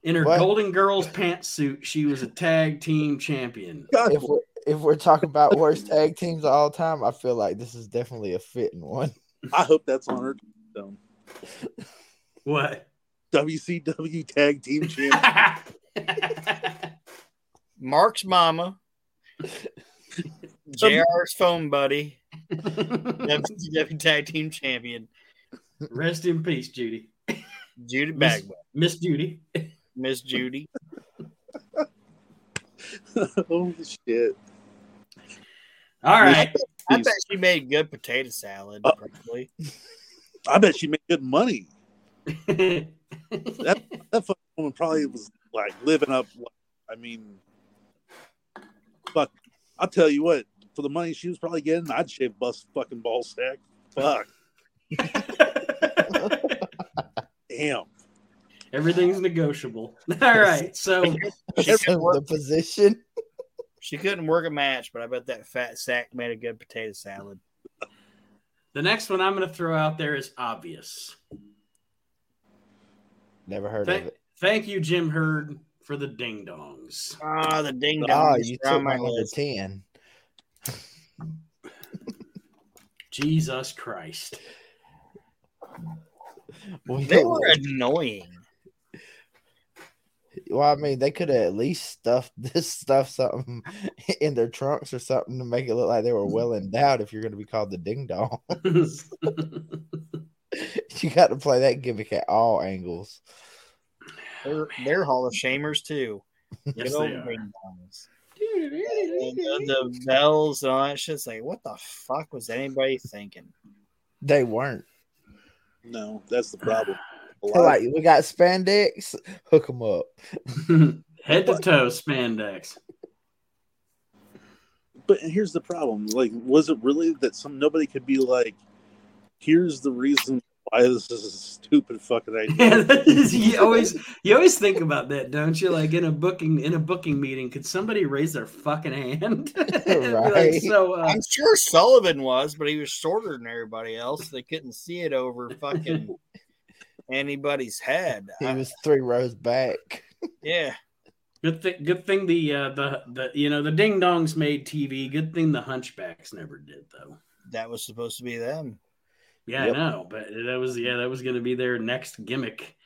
In her What? Golden Girls pantsuit, she was a tag team champion. God, If we're, if we're talking about worst tag teams of all time, I feel like this is definitely a fitting one. I hope that's on her tombstone. What? WCW Tag Team Champion. Mark's mama, JR's phone buddy, WCW Tag Team Champion, Rest in peace, Judy. Judy Bagwell, Miss Judy. Miss Judy. oh shit! All right. I bet she made good potato salad. Uh, probably. I bet she made good money. That that fucking woman probably was like living up. I mean, fuck. I'll tell you what. For the money she was probably getting, I'd shave bust fucking ball sack. Fuck. Damn. Everything's negotiable. All right. So She the position. She couldn't work a match, but I bet that fat sack made a good potato salad. the next one I'm going to throw out there is obvious. Never heard Thank, of it. thank you, Jim Herd, for the ding dongs. Ah, the ding Oh, you took my number ten. Jesus Christ. Well, They were annoying. Well, I mean, they could have at least stuffed this stuff something in their trunks or something to make it look like they were well endowed. If you're going to be called the ding dong, you got to play that gimmick at all angles. They're, they're Hall of Shamers too. yes, they are. And the, the bells and all that shit's like, what the fuck was anybody thinking? They weren't. No, that's the problem. A like, we got spandex, hook them up. Head to toe spandex. but here's the problem. Like, was it really that some nobody could be like, here's the reason why this is a stupid fucking idea? Yeah, that is- you always you always think about that, don't you? Like in a booking in a booking meeting, could somebody raise their fucking hand? And be like, so uh, I'm sure Sullivan was, but he was shorter than everybody else. They couldn't see it over fucking anybody's head. He I- was three rows back. yeah. good thing good thing the uh the the you know the ding dongs made TV. Good thing the hunchbacks never did though. That was supposed to be them. Yeah, Yep. I know, but that was yeah, that was gonna be their next gimmick.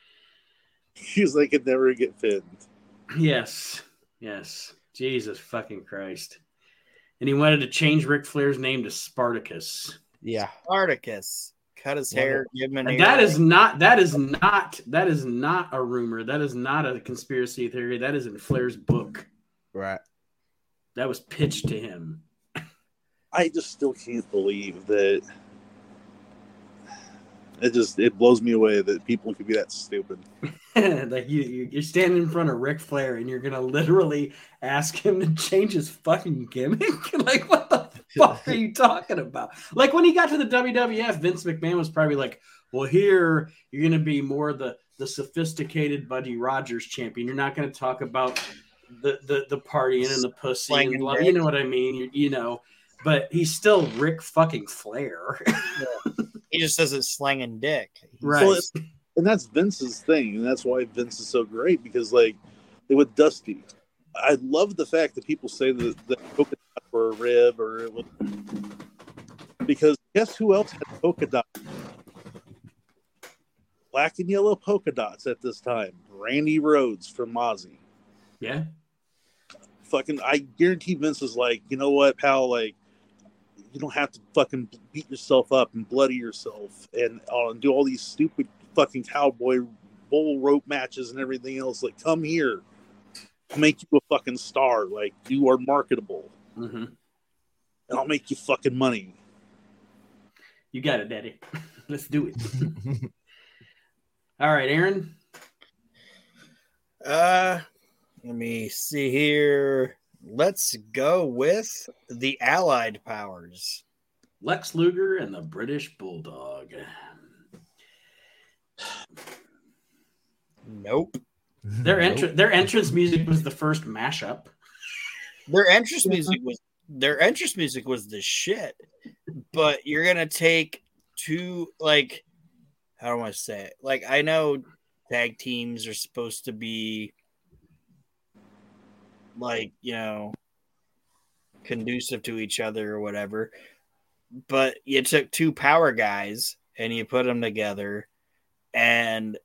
He's like, could never get fit. Yes. Yes. Jesus fucking Christ. And he wanted to change Ric Flair's name to Spartacus. Yeah. Spartacus. Cut his hair, give him an And ear. that is not that is not that is not a rumor. That is not a conspiracy theory. That is in Flair's book. Right. That was pitched to him. I just still can't believe that. It just it blows me away that people could be that stupid. like you, you you're standing in front of Ric Flair and you're gonna literally ask him to change his fucking gimmick. like what the fuck are you talking about? Like when he got to the WWF, Vince McMahon was probably like, "Well, here you're gonna be more the the sophisticated Buddy Rogers champion. You're not gonna talk about the the the partying and the pussy and Slanging blah, you know what I mean? You, you know." But he's still Ric fucking Flair, He just says it's slanging dick. right? Well, and that's Vince's thing, and that's why Vince is so great because, like, with Dusty, I love the fact that people say that, the polka dot or a rib or was because guess who else had polka dots? Black and yellow polka dots at this time. Randy Rhoads from Ozzy. Yeah. Fucking, I guarantee Vince was like, you know what, pal? Like, you don't have to fucking beat yourself up and bloody yourself and, uh, and do all these stupid fucking cowboy bull rope matches and everything else. Like, come here, make you a fucking star. Like, you are marketable, hmm and I'll make you fucking money. You got it, Daddy. Let's do it. All right, Aaron. Uh, let me see here. Let's go with the Allied powers. Lex Luger and the British Bulldog. Nope. Their entrance their entrance music was the first mashup. Their entrance music was their entrance music was the shit. But you're gonna take two like how do I say it? Like I know tag teams are supposed to be like, you know, conducive to each other or whatever. But you took two power guys and you put them together and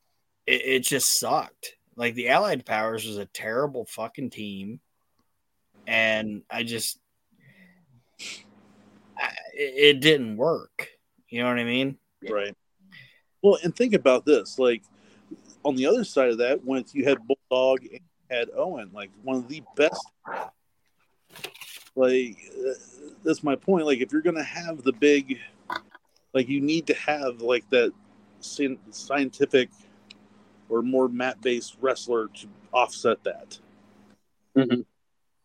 it, it just sucked. Like the Allied Powers was a terrible fucking team. And I just I, it it didn't work. You know what I mean? Right. Well, and think about this. Like on the other side of that, when you had Bulldog and had Owen, like one of the best. Like uh, that's my point. Like if you're gonna have the big, like you need to have like that scientific or more mat based wrestler to offset that. Mm-hmm.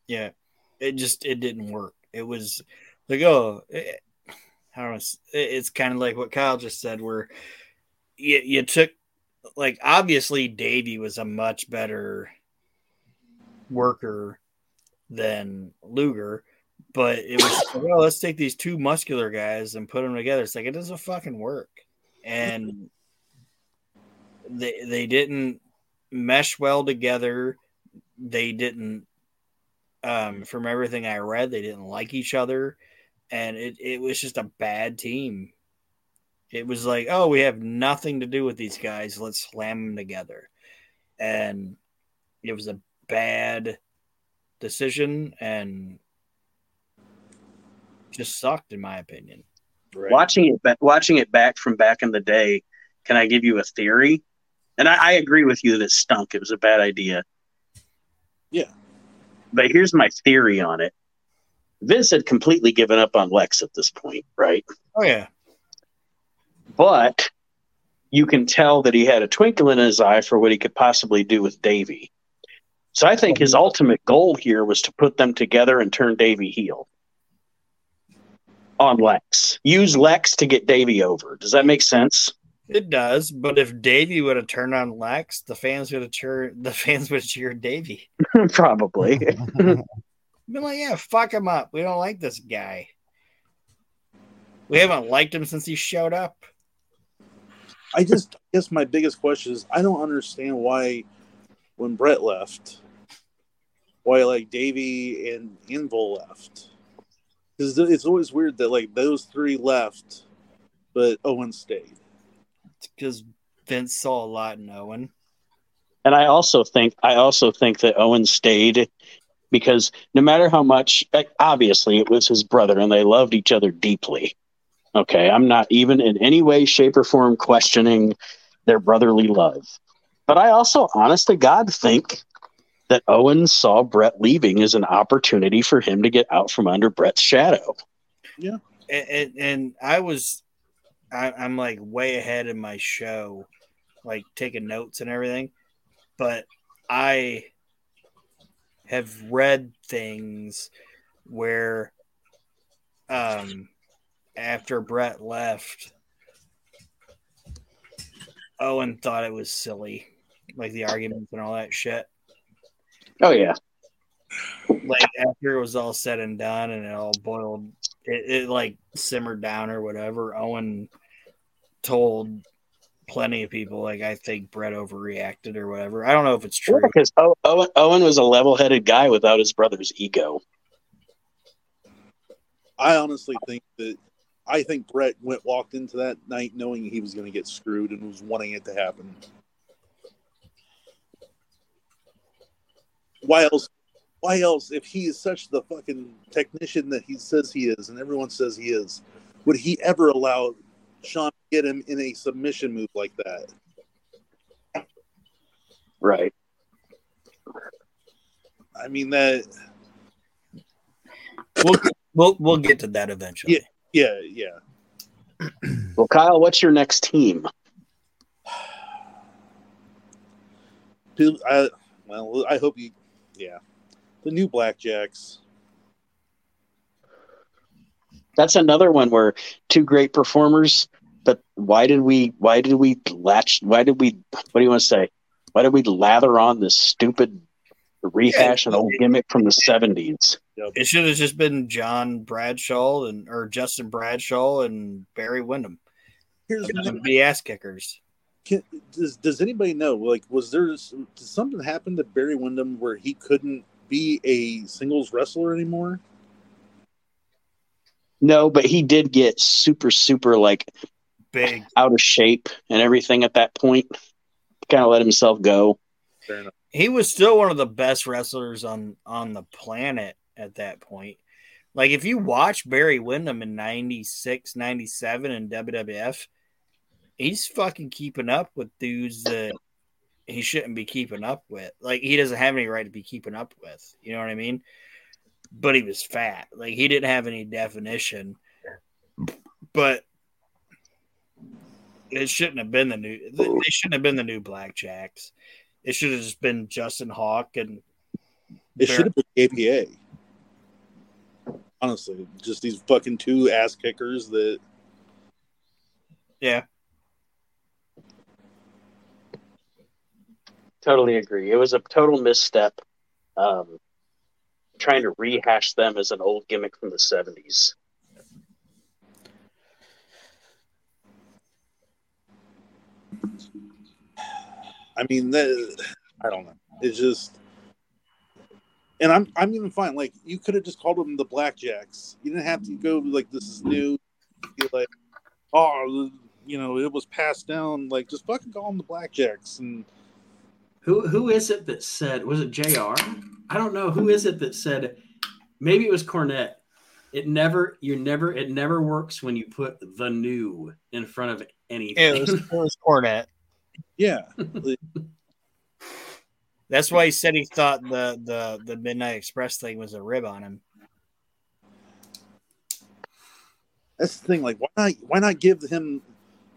Yeah, it just it didn't work. It was like oh, it, I don't know. It's, it's kind of like what Kyle just said, where you you took like obviously Davey was a much better worker than Luger, but it was like, well, let's take these two muscular guys and put them together. It's like it doesn't fucking work, and they they didn't mesh well together. They didn't um, from everything I read, they didn't like each other, and it, it was just a bad team. It was like, oh, we have nothing to do with these guys. Let's slam them together, and it was a bad decision and just sucked, in my opinion. Right. Watching it, watching it back from back in the day, can I give you a theory? And I, I agree with you that it stunk. It was a bad idea. Yeah. But here's my theory on it. Vince had completely given up on Lex at this point, right? Oh yeah, But you can tell that he had a twinkle in his eye for what he could possibly do with Davey. So I think his ultimate goal here was to put them together and turn Davey heel on Lex. Use Lex to get Davey over. Does that make sense? It does. But if Davey would have turned on Lex, the fans would have cheered. The fans would have cheered Davey. Probably. Been like, yeah, fuck him up. We don't like this guy. We haven't liked him since he showed up. I just I guess my biggest question is I don't understand why when Bret left, why like Davey and Anvil left. Because it's always weird that like those three left, but Owen stayed. Because Vince saw a lot in Owen. And I also think I also think that Owen stayed because no matter how much eh, obviously it was his brother and they loved each other deeply. Okay, I'm not even in any way, shape, or form questioning their brotherly love. But I also honest to God think that Owen saw Bret leaving as an opportunity for him to get out from under Bret's shadow. and, and, and I was, I, I'm like way ahead in my show, like taking notes and everything. But I have read things where, um, after Bret left, Owen thought it was silly, like the arguments and all that shit. Oh yeah. like after it was all said and done and it all boiled it, it like simmered down or whatever owen told plenty of people like i think bret overreacted or whatever i don't know if it's true Because o- Owen, Owen was a level headed guy without his brother's ego. I honestly think that I think Bret went walked into that night knowing he was going to get screwed and was wanting it to happen. Why else? Why else? If he is such the fucking technician that he says he is, and everyone says he is, would he ever allow Shawn to get him in a submission move like that? Right. I mean that. We'll we'll we'll get to that eventually. Yeah, yeah. yeah. Well, Kyle, what's your next team? Dude, I well, I hope you. Yeah, the new Blackjacks. That's another one where two great performers, but why did we why did we latch why did we what do you want to say? Why did we lather on this stupid rehash an old gimmick from the seventies? It should have just been John Bradshaw and or Justin Bradshaw and Barry Windham. Here's Them be ass kickers. Can, does does anybody know? Like, was there did something happen to Barry Windham where he couldn't be a singles wrestler anymore? No, but he did get super, super like Big. out of shape and everything at that point. Kind of let himself go. Fair enough. He was still one of the best wrestlers on on the planet at that point. Like if you watch Barry Windham in 96, 97 in WWF, he's fucking keeping up with dudes that he shouldn't be keeping up with. Like he doesn't have any right to be keeping up with. You know what I mean? But he was fat. Like he didn't have any definition. But it shouldn't have been the new they shouldn't have been the new blackjacks. It should have just been Justin Hawk and It should have been APA. Honestly, just these fucking two ass kickers that yeah. Totally agree. It was a total misstep. Um, trying to rehash them as an old gimmick from the seventies. I mean, that, I don't know. It's just, and I'm I'm even fine. Like you could have just called them the Blackjacks. You didn't have to go like this is new. Be like, oh, you know, it was passed down. Like just fucking call them the Blackjacks. And Who who is it that said was it Jr. I don't know who is it that said maybe it was Cornette. It never you never it never works when you put the new in front of anything. It was, it was Cornette. yeah, That's why he said he thought the the the Midnight Express thing was a rib on him. that's the thing. Like, why not? Why not give him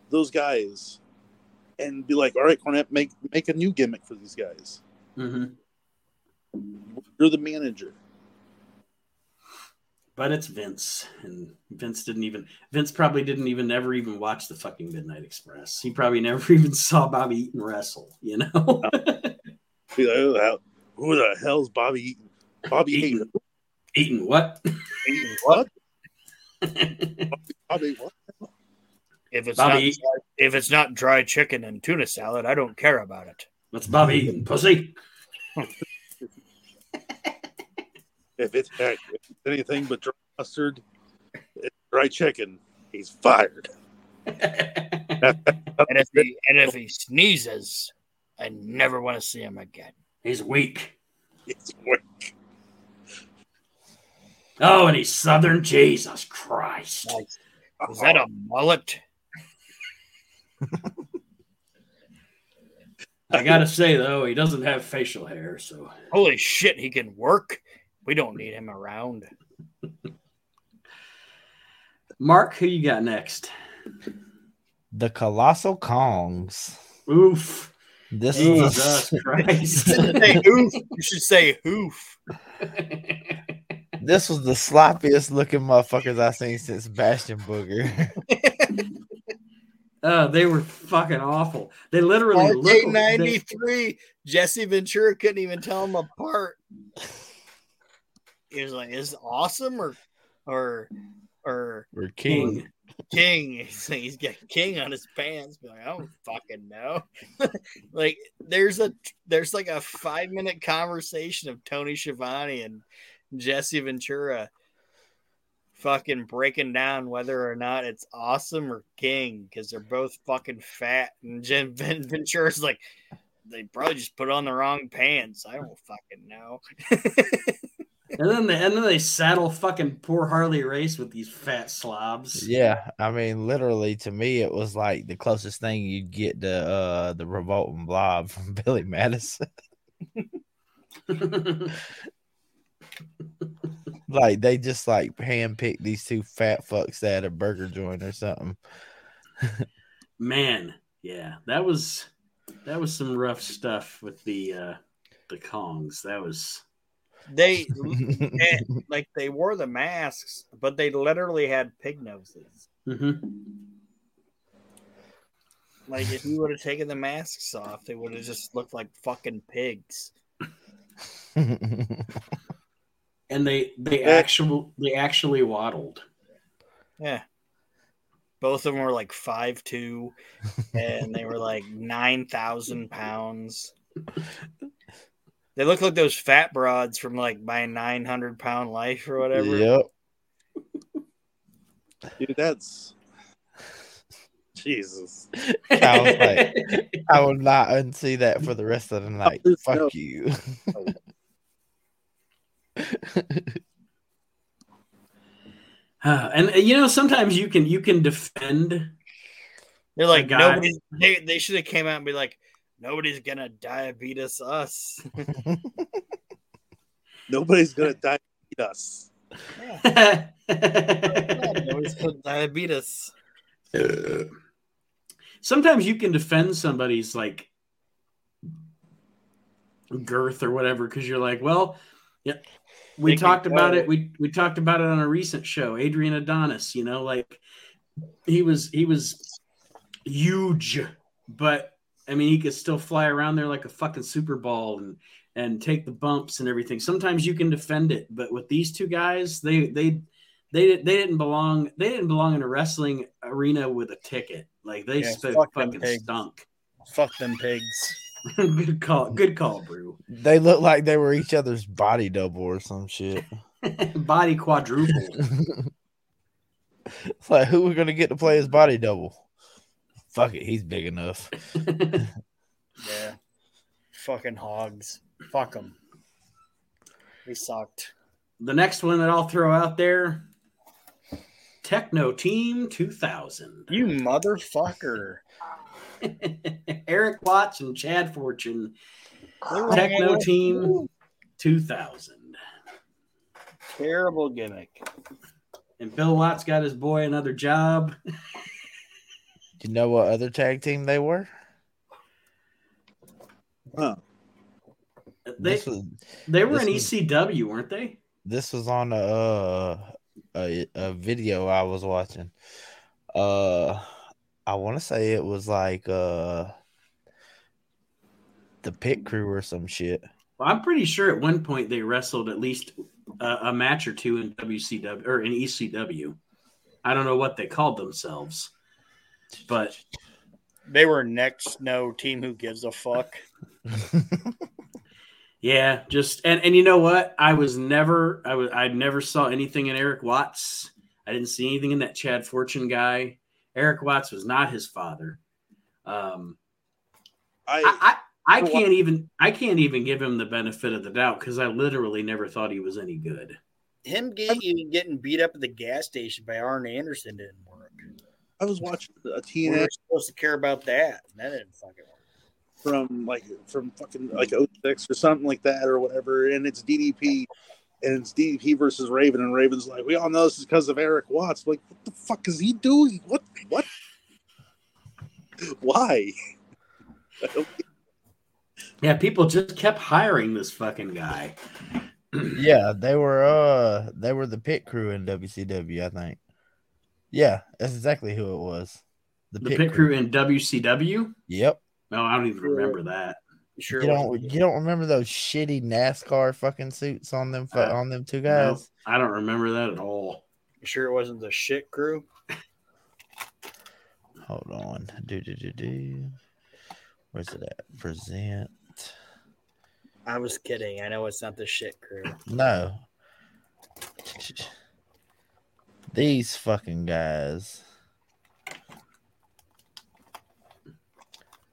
those guys and be like, all right, Cornette, make make a new gimmick for these guys. Mhm. You're the manager. But it's Vince, and Vince didn't even Vince probably didn't even never even watch the fucking Midnight Express. He probably never even saw Bobby Eaton wrestle. You know, Be like, who the who the hell's Bobby Eaton? Bobby Eaton. Eaton. What? Eaton what? Bobby what? If it's Bobby- not if it's not dry chicken and tuna salad, I don't care about it. That's Bobby Eaton? Pussy. If it's, if it's anything but dry mustard, dry chicken, he's fired. And if he and if he sneezes, I never want to see him again. He's weak. It's weak. Oh, and he's Southern. Jesus Christ. Is that a mullet? I gotta say though, he doesn't have facial hair, so Holy shit, he can work. We don't need him around. Mark, who you got next? The Colossal Kongs. Oof. This is Jesus the, Christ. Say hoof. You should say hoof. this was the sloppiest looking motherfuckers I've seen since Bastion Booger. Oh, they were fucking awful. They literally look. RK ninety three. Jesse Ventura couldn't even tell them apart. He was like, "Is it awesome or or or We're King. King?" He's, like, he's got King on his pants. Be like, I don't fucking know. like, there's a there's like a five minute conversation of Tony Schiavone and Jesse Ventura fucking breaking down whether or not it's awesome or king because they're both fucking fat. And Jim Ven- Ventura's like, they probably just put on the wrong pants. I don't fucking know. And then they and then they saddle fucking poor Harley Race with these fat slobs. Yeah, I mean, literally to me, it was like the closest thing you'd get to uh the revolting blob from Billy Madison. like they just like handpicked these two fat fucks at a burger joint or something. Man, yeah, that was that was some rough stuff with the uh the Kongs. That was they and, like they wore the masks, but they literally had pig noses. Mhm. Like if you would have taken the masks off, they would have just looked like fucking pigs. and they they Yeah. actually they actually waddled. Yeah. Both of them were like five two, and they were like nine thousand pounds. They look like those fat broads from like my nine hundred pound life or whatever. yep. Dude, that's Jesus. I was like, I will not unsee that for the rest of the night. Fuck no- you. Oh. Uh, and uh, you know sometimes you can you can defend They're like guy- nobody. They, they should have came out and be like, nobody's gonna diabetes us. Nobody's gonna diabetes eat us. nobody's gonna diabetes. sometimes you can defend somebody's like girth or whatever because you're like well yeah we talked about it we we talked about it on a recent show adrian adonis you know like he was he was huge but i mean he could still fly around there like a fucking super ball and and take the bumps and everything sometimes you can defend it but with these two guys they they they, they didn't belong they didn't belong in a wrestling arena with a ticket like they Yeah, fuck fucking pigs. stunk Fuck them pigs. good call good call brew they look like they were each other's body double or some shit. body quadruple It's like who we gonna get to play his body double? Fuck it, he's big enough. Yeah. Fucking hogs. Fuck them. We sucked. the next one that i'll throw out there techno team 2000 You motherfucker. eric watts and chad fortune They techno all- team 2000 Terrible gimmick. and bill watts got his boy another job Do you know what other tag team they were? Huh. they, was they were this in was- ecw weren't they this was on a uh, a, a video I was watching. Uh, I want to say it was like uh the pit crew or some shit. Well, I'm pretty sure at one point they wrestled at least a, a match or two in WCW or in ECW. I don't know what they called themselves, but They were next no team who gives a fuck. yeah, just and and you know what? I was never I was I never saw anything in Eric Watts. I didn't see anything in that Chad Fortune guy. Eric Watts was not his father. Um, I, I, I I can't even I can't even give him the benefit of the doubt because I literally never thought he was any good. Him getting, getting beat up at the gas station by Arn Anderson didn't work. I was watching a We TNA were supposed to care about that. and That didn't fucking work. from like from fucking like 06 or something like that or whatever, and it's DDP, and it's DDP versus Raven, and Raven's like, we all know this is because of Eric Watts. Like, what the fuck is he doing? What? What? Why? I don't get- Yeah, people just kept hiring this fucking guy. yeah, they were uh they were the pit crew in WCW, I think. Yeah, that's exactly who it was. The pit crew in WCW. Yep. No, I don't even remember that. You sure? You don't you don't remember those shitty NASCAR fucking suits on them Uh, on them two No, guys? I don't remember that at all. You sure it wasn't the shit crew? Hold on. Do do do do. Where's it at? Present. I was kidding. I know it's not the shit crew. No. These fucking guys.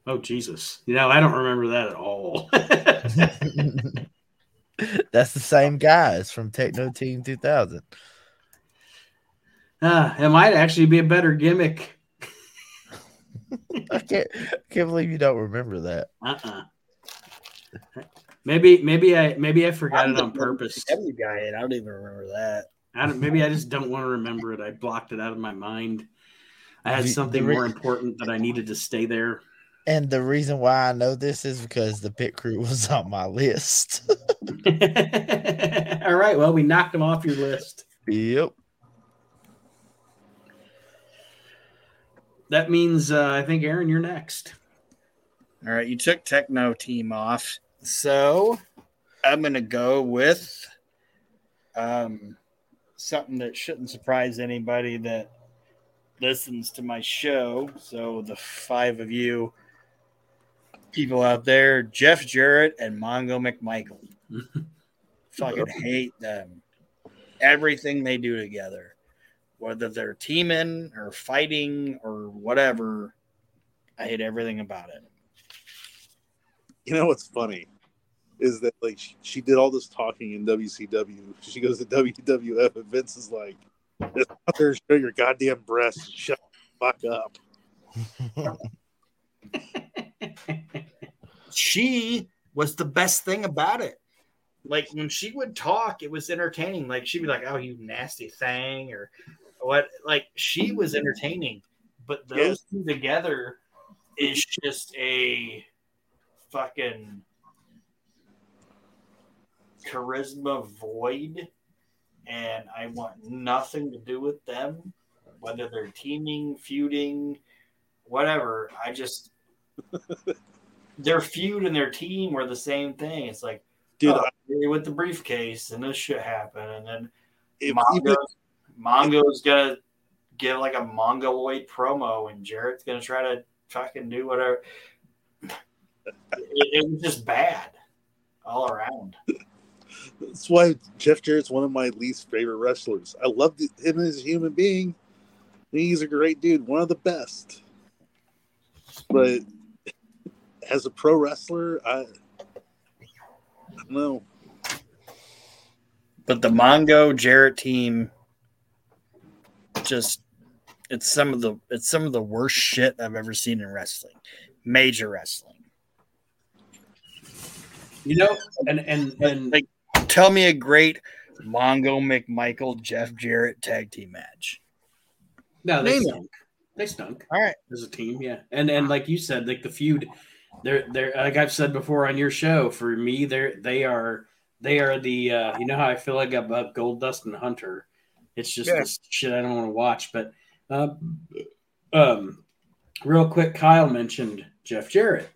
Oh Jesus! You know I don't remember that at all. That's the same guys from Techno Team 2000. Ah, it might actually be a better gimmick. I can't, I can't believe you don't remember that. Uh-uh. Maybe, maybe I, maybe I forgot I'm it on purpose. W guy, and I don't even remember that. I don't, maybe I just don't want to remember it. I blocked it out of my mind. I had something more important that I needed to stay there. And the reason why I know this is because the pit crew was on my list. All right. Well, we knocked them off your list. yep. That means uh, I think Aaron, you're next. All right, you took Techno Team off, so I'm gonna go with um something that shouldn't surprise anybody that listens to my show. So the five of you people out there, Jeff Jarrett and Mongo McMichael. Fucking hate them. Everything they do together, whether they're teaming or fighting or whatever, I hate everything about it. You know what's funny is that like she, she did all this talking in WCW. She goes to WWF, and Vince is like, "Just out there show your goddamn breasts. Shut the fuck up." she was the best thing about it. Like when she would talk, it was entertaining. Like she'd be like, "Oh, you nasty thing," or what. Like she was entertaining, but those Yes. two together is just a fucking charisma void, and I want nothing to do with them, whether they're teaming, feuding, whatever. I just their feud and their team were the same thing. It's like, Dude, oh, I- with the briefcase and this shit happened, and then Mongo, Mongo's gonna give like a Mongoloid promo, and Jarrett's gonna try to fucking do whatever. It, it was just bad all around. that's why Jeff Jarrett's one of my least favorite wrestlers. I love him as a human being. He's a great dude, one of the best. But as a pro wrestler, I, I don't know. But the Mongo Jarrett team, just it's some of the it's some of the worst shit I've ever seen in wrestling, major wrestling. You know, and and and Like, tell me a great Mongo McMichael Jeff Jarrett tag team match. no, they name it. stunk. They stunk All right, as a team, yeah. And and like you said, like the feud, they're they're like I've said before on your show. For me, they're they are they are the uh, you know how I feel like about Goldust and Hunter. It's just Yeah. this shit I don't want to watch. But uh, um, real quick, Kyle mentioned Jeff Jarrett,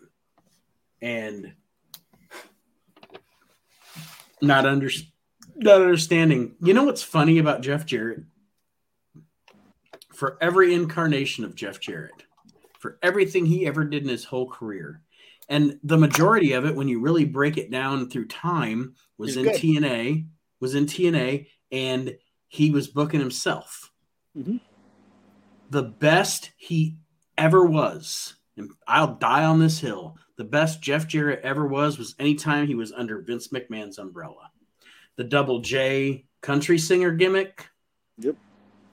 and not under not understanding. You know what's funny about Jeff Jarrett? For every incarnation of Jeff Jarrett, for everything he ever did in his whole career, and the majority of it, when you really break it down through time, was He's in good. TNA, was in TNA, and he was booking himself. Mhm. The best he ever was, and I'll die on this hill. The best Jeff Jarrett ever was was anytime he was under Vince McMahon's umbrella. The double J country singer gimmick. Yep.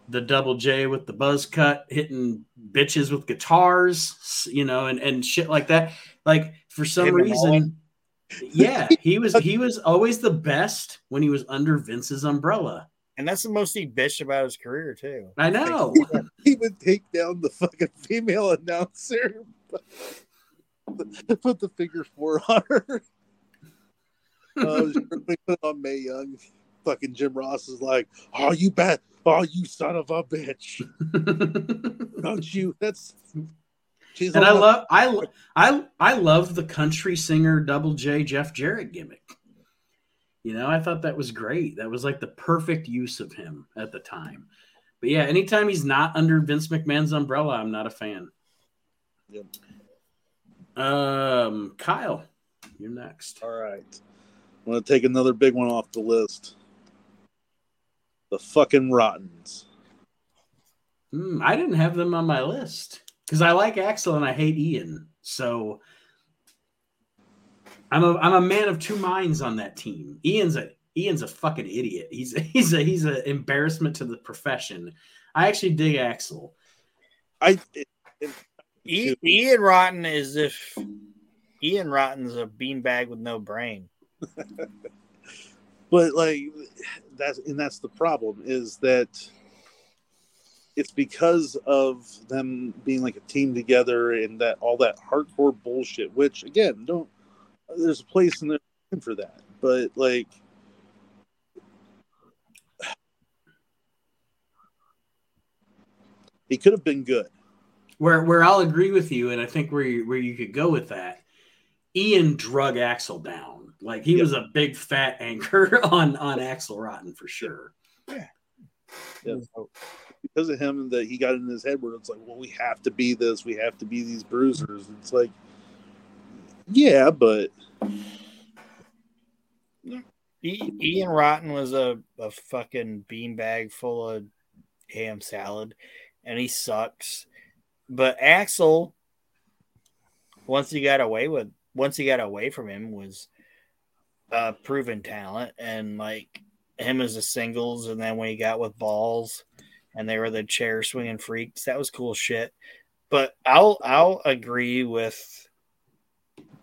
The double J with the buzz cut, hitting bitches with guitars, you know, and, and shit like that. Like for some Him and reason, yeah, he was he was always the best when he was under Vince's umbrella. and that's the most he bitched about his career too. I know. He would take down the fucking female announcer, put the figure four on her. Uh, we put on Mae Young. Fucking Jim Ross is like, "Oh, you bet! Oh, you son of a bitch! Don't you? That's." She's and I love I I I love the country singer Double J Jeff Jarrett gimmick. You know, I thought that was great. That was like the perfect use of him at the time. But yeah, anytime he's not under Vince McMahon's umbrella, I'm not a fan. Yep. Um, Kyle, you're next. All right. I'm going to take another big one off the list. The fucking Rottens. Hmm, I didn't have them on my list because I like Axel and I hate Ian. So I'm a I'm a man of two minds on that team. Ian's a Ian's a fucking idiot. He's he's a he's an embarrassment to the profession. I actually dig Axel. I it, it, I- Ian Rotten is if Ian Rotten's a beanbag with no brain. but like that's and that's the problem is that it's because of them being like a team together and that all that hardcore bullshit which again don't there's a place in there for that but like he could have been good Where where I'll agree with you, and I think where you, where you could go with that, Ian drug Axel down. Like he Yep. was a big fat anchor on on Axel Rotten for sure. Yeah. Because of him that he got in his head where it's like, well, we have to be this, we have to be these bruisers. It's like, yeah, but Ian Rotten was a, a fucking beanbag full of ham salad, and he sucks. But Axel, once he got away with, once he got away from him, was a proven talent, and like him as a singles, and then when he got with balls, and they were the chair swinging freaks, that was cool shit. But I'll I'll agree with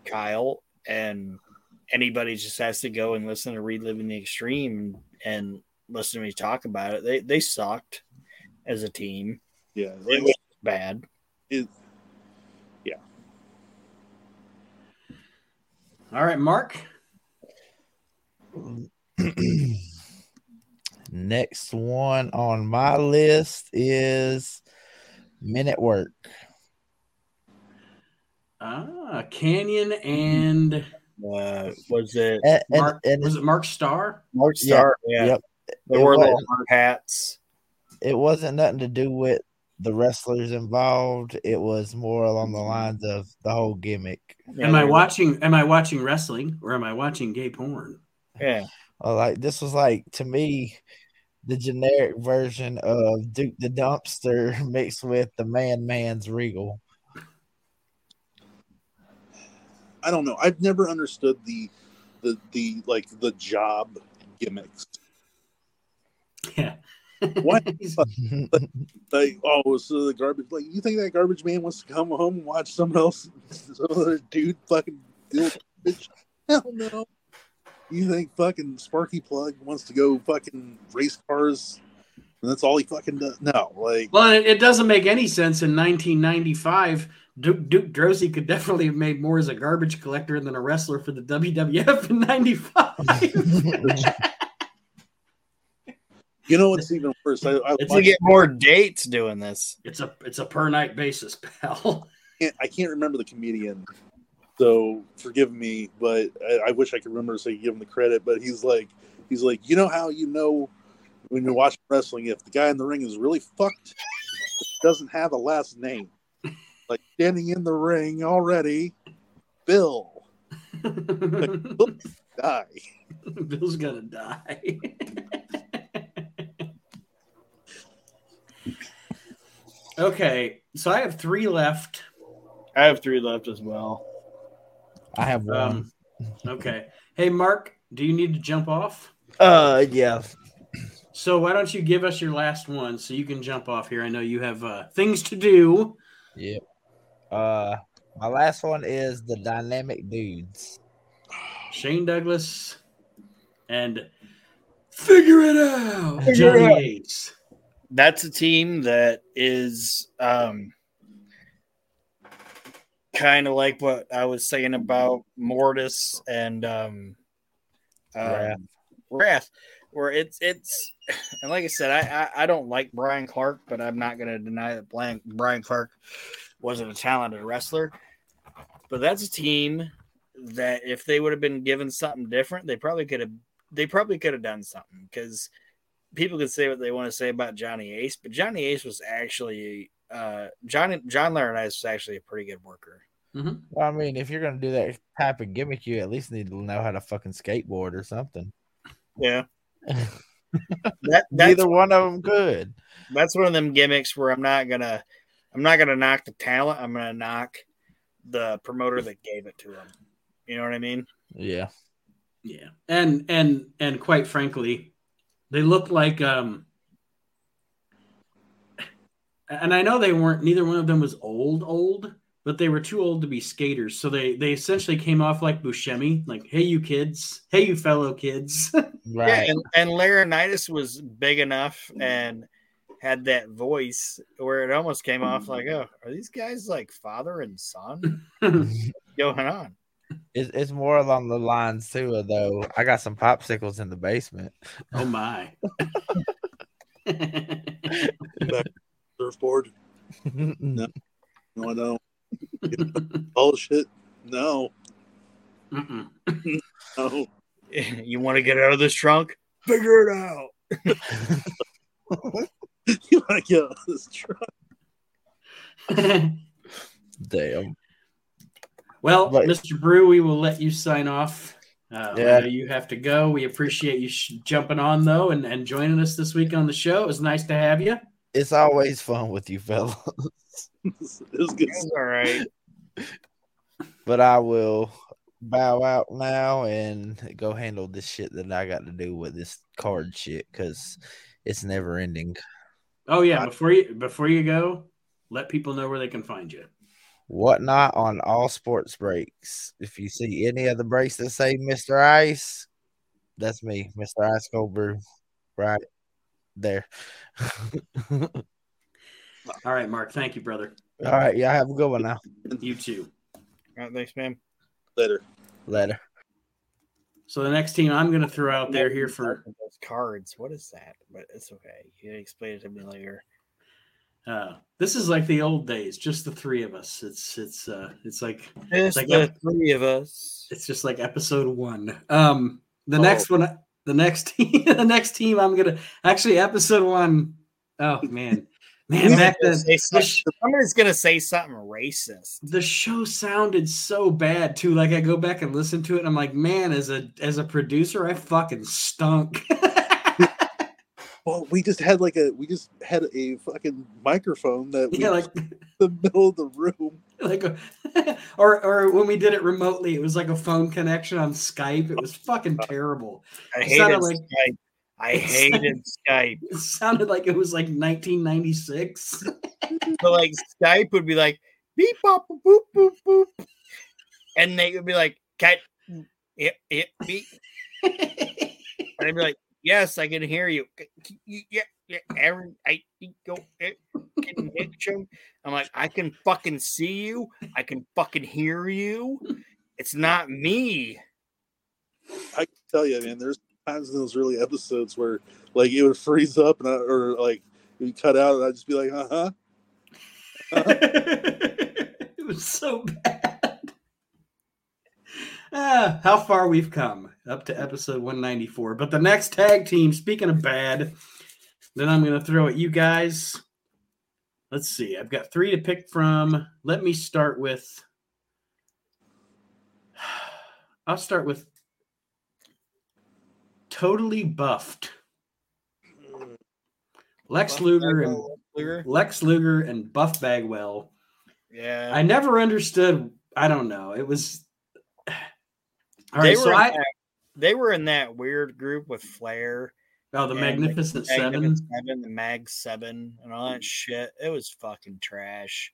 Kyle and anybody just has to go and listen to reliving the extreme and listen to me talk about it. They they sucked as a team. Yeah, it was bad. It, All right, Mark. Next one on my list is Men at Work. Ah, Kanyon and uh was it And, and- Mark. and was it Mark Starr? mark Yeah, star yeah, yep. they It wore the was- hard hats it wasn't nothing to do with the wrestlers involved. It was more along the lines of the whole gimmick. Am I watching? Am I watching wrestling or am I watching gay porn? yeah Uh, like this was like to me the generic version of Duke the Dumpster mixed with the Man Man's Regal. I don't know. I've never understood the the the like the job gimmicks. Yeah. What? He's- Like, oh, so the garbage. Like, you think that garbage man wants to come home and watch someone else, some other dude, fucking deal garbage? Hell no. You think fucking Sparky Plugg wants to go fucking race cars, and that's all he fucking does? No, like, well, it, it doesn't make any sense in 1995. Duke, Duke Droese could definitely have made more as a garbage collector than a wrestler for the WWF in '95. you know what's even worse? I, I, it's to get more dates doing this it's a it's a per night basis, pal. can't, I can't remember the comedian, so forgive me, but I, I wish I could remember so I could give him the credit. But he's like, he's like, you know how you know when you're watching wrestling if the guy in the ring is really fucked, doesn't have a last name, like standing in the ring already, Bill die. Bill's gonna die. okay, so I have three left. i have three left as well I have one. Um, okay. Hey, Mark, do you need to jump off? uh yeah. So why don't you give us your last one so you can jump off here? I know you have uh, things to do. Yep. Uh my last one is the dynamic dudes. Shane Douglas and figure it out, Figure Johnny it out. Ace. that's a team that is um kind of like what I was saying about Mortis and um, um Wrath. Wrath, where it's it's and like I said, I, I I don't like Bryan Clark, but I'm not going to deny that Bryan Bryan Clark wasn't a talented wrestler. But that's a team that if they would have been given something different, they probably could have they probably could have done something because people can say what they want to say about Johnny Ace, but Johnny Ace was actually uh Johnny John Laurinaitis was actually a pretty good worker. Well, I mean, if you're gonna do that type of gimmick, you at least need to know how to fucking skateboard or something. Yeah. That that's Neither one of them could. that's one of them gimmicks where I'm not gonna I'm not gonna knock the talent. I'm gonna knock the promoter that gave it to him. You know what I mean? Yeah. Yeah, and and and quite frankly, they look like um. And I know they weren't. Neither one of them was old, old, but they were too old to be skaters. So they they essentially came off like Buscemi, like "Hey, you kids! Hey, you fellow kids!" Right. Yeah, and, and Laurinaitis was big enough and had that voice where it almost came off like, oh, are these guys like father and son going on? It's, it's more along the lines too, though. I got some popsicles in the basement. oh my! Surfboard. no. No, I don't. Bullshit. No, no. You want to get out of this trunk? Figure it out. you want to get out of this trunk? Damn. well, But- Mr. Brew, we will let you sign off. Uh, Yeah. you have to go. We appreciate you sh- jumping on though and, and joining us this week on the show. It was nice to have you. It's always fun with you, fellas. It was good. It's all right. But I will bow out now and go handle this shit that I got to do with this card shit because it's never ending. Oh yeah, before you before you go, let people know where they can find you. Whatnot on all sports breaks. If you see any of the breaks that say Mr. Ice, that's me, Mr. Ice Cold Brew, right there. all All right, Mark. Thank you, brother. All right. y'all have a good one now. You too. All right, thanks, man. Later. Later. So the next team I'm going to throw out there here for those cards. What is that? But it's okay. You can explain it to me later. uh, this is like the old days, just the three of us. It's it's uh, it's like It's like the a- three of us. it's just like episode one. Um, the Oh. next one, the next team, the next team I'm gonna actually episode one. Oh man, man, back then Say the, something- Somebody's gonna say something racist. the show sounded so bad too. Like I go back and listen to it, and I'm like, man, as a as a producer, I fucking stunk. Well, we just had like a we just had a fucking microphone that we yeah, like in the middle of the room. like a, or or when we did it remotely, it was like a phone connection on Skype. It was fucking terrible. I It hated sounded like- Skype. I hated Skype. It sounded like it was like 1996. So like Skype would be like beep bop boop boop boop, and they would be like cat it it beep, and I'd be like yes I can hear you yeah yeah Aaron I go eh, can hit you. I'm like I can fucking see you I can fucking hear you. It's not me. I can tell you, man. There's times in those early episodes where like it would freeze up and I, or like it would cut out, and I'd just be like, uh huh. it was so bad. Ah, how far we've come up to episode 194. But the next tag team, speaking of bad, then I'm going to throw at you guys. Let's see. I've got three to pick from. Let me start with. I'll start with totally buffed. Hmm. Lex Luger and Luger. Lex Luger and Buff Bagwell. Yeah. I never understood. I don't know. It was all they right. were So in I that, they were in that weird group with Flair, oh the and Magnificent Seven. Magnificent Seven, the Mag Seven, and all that shit. It was fucking trash.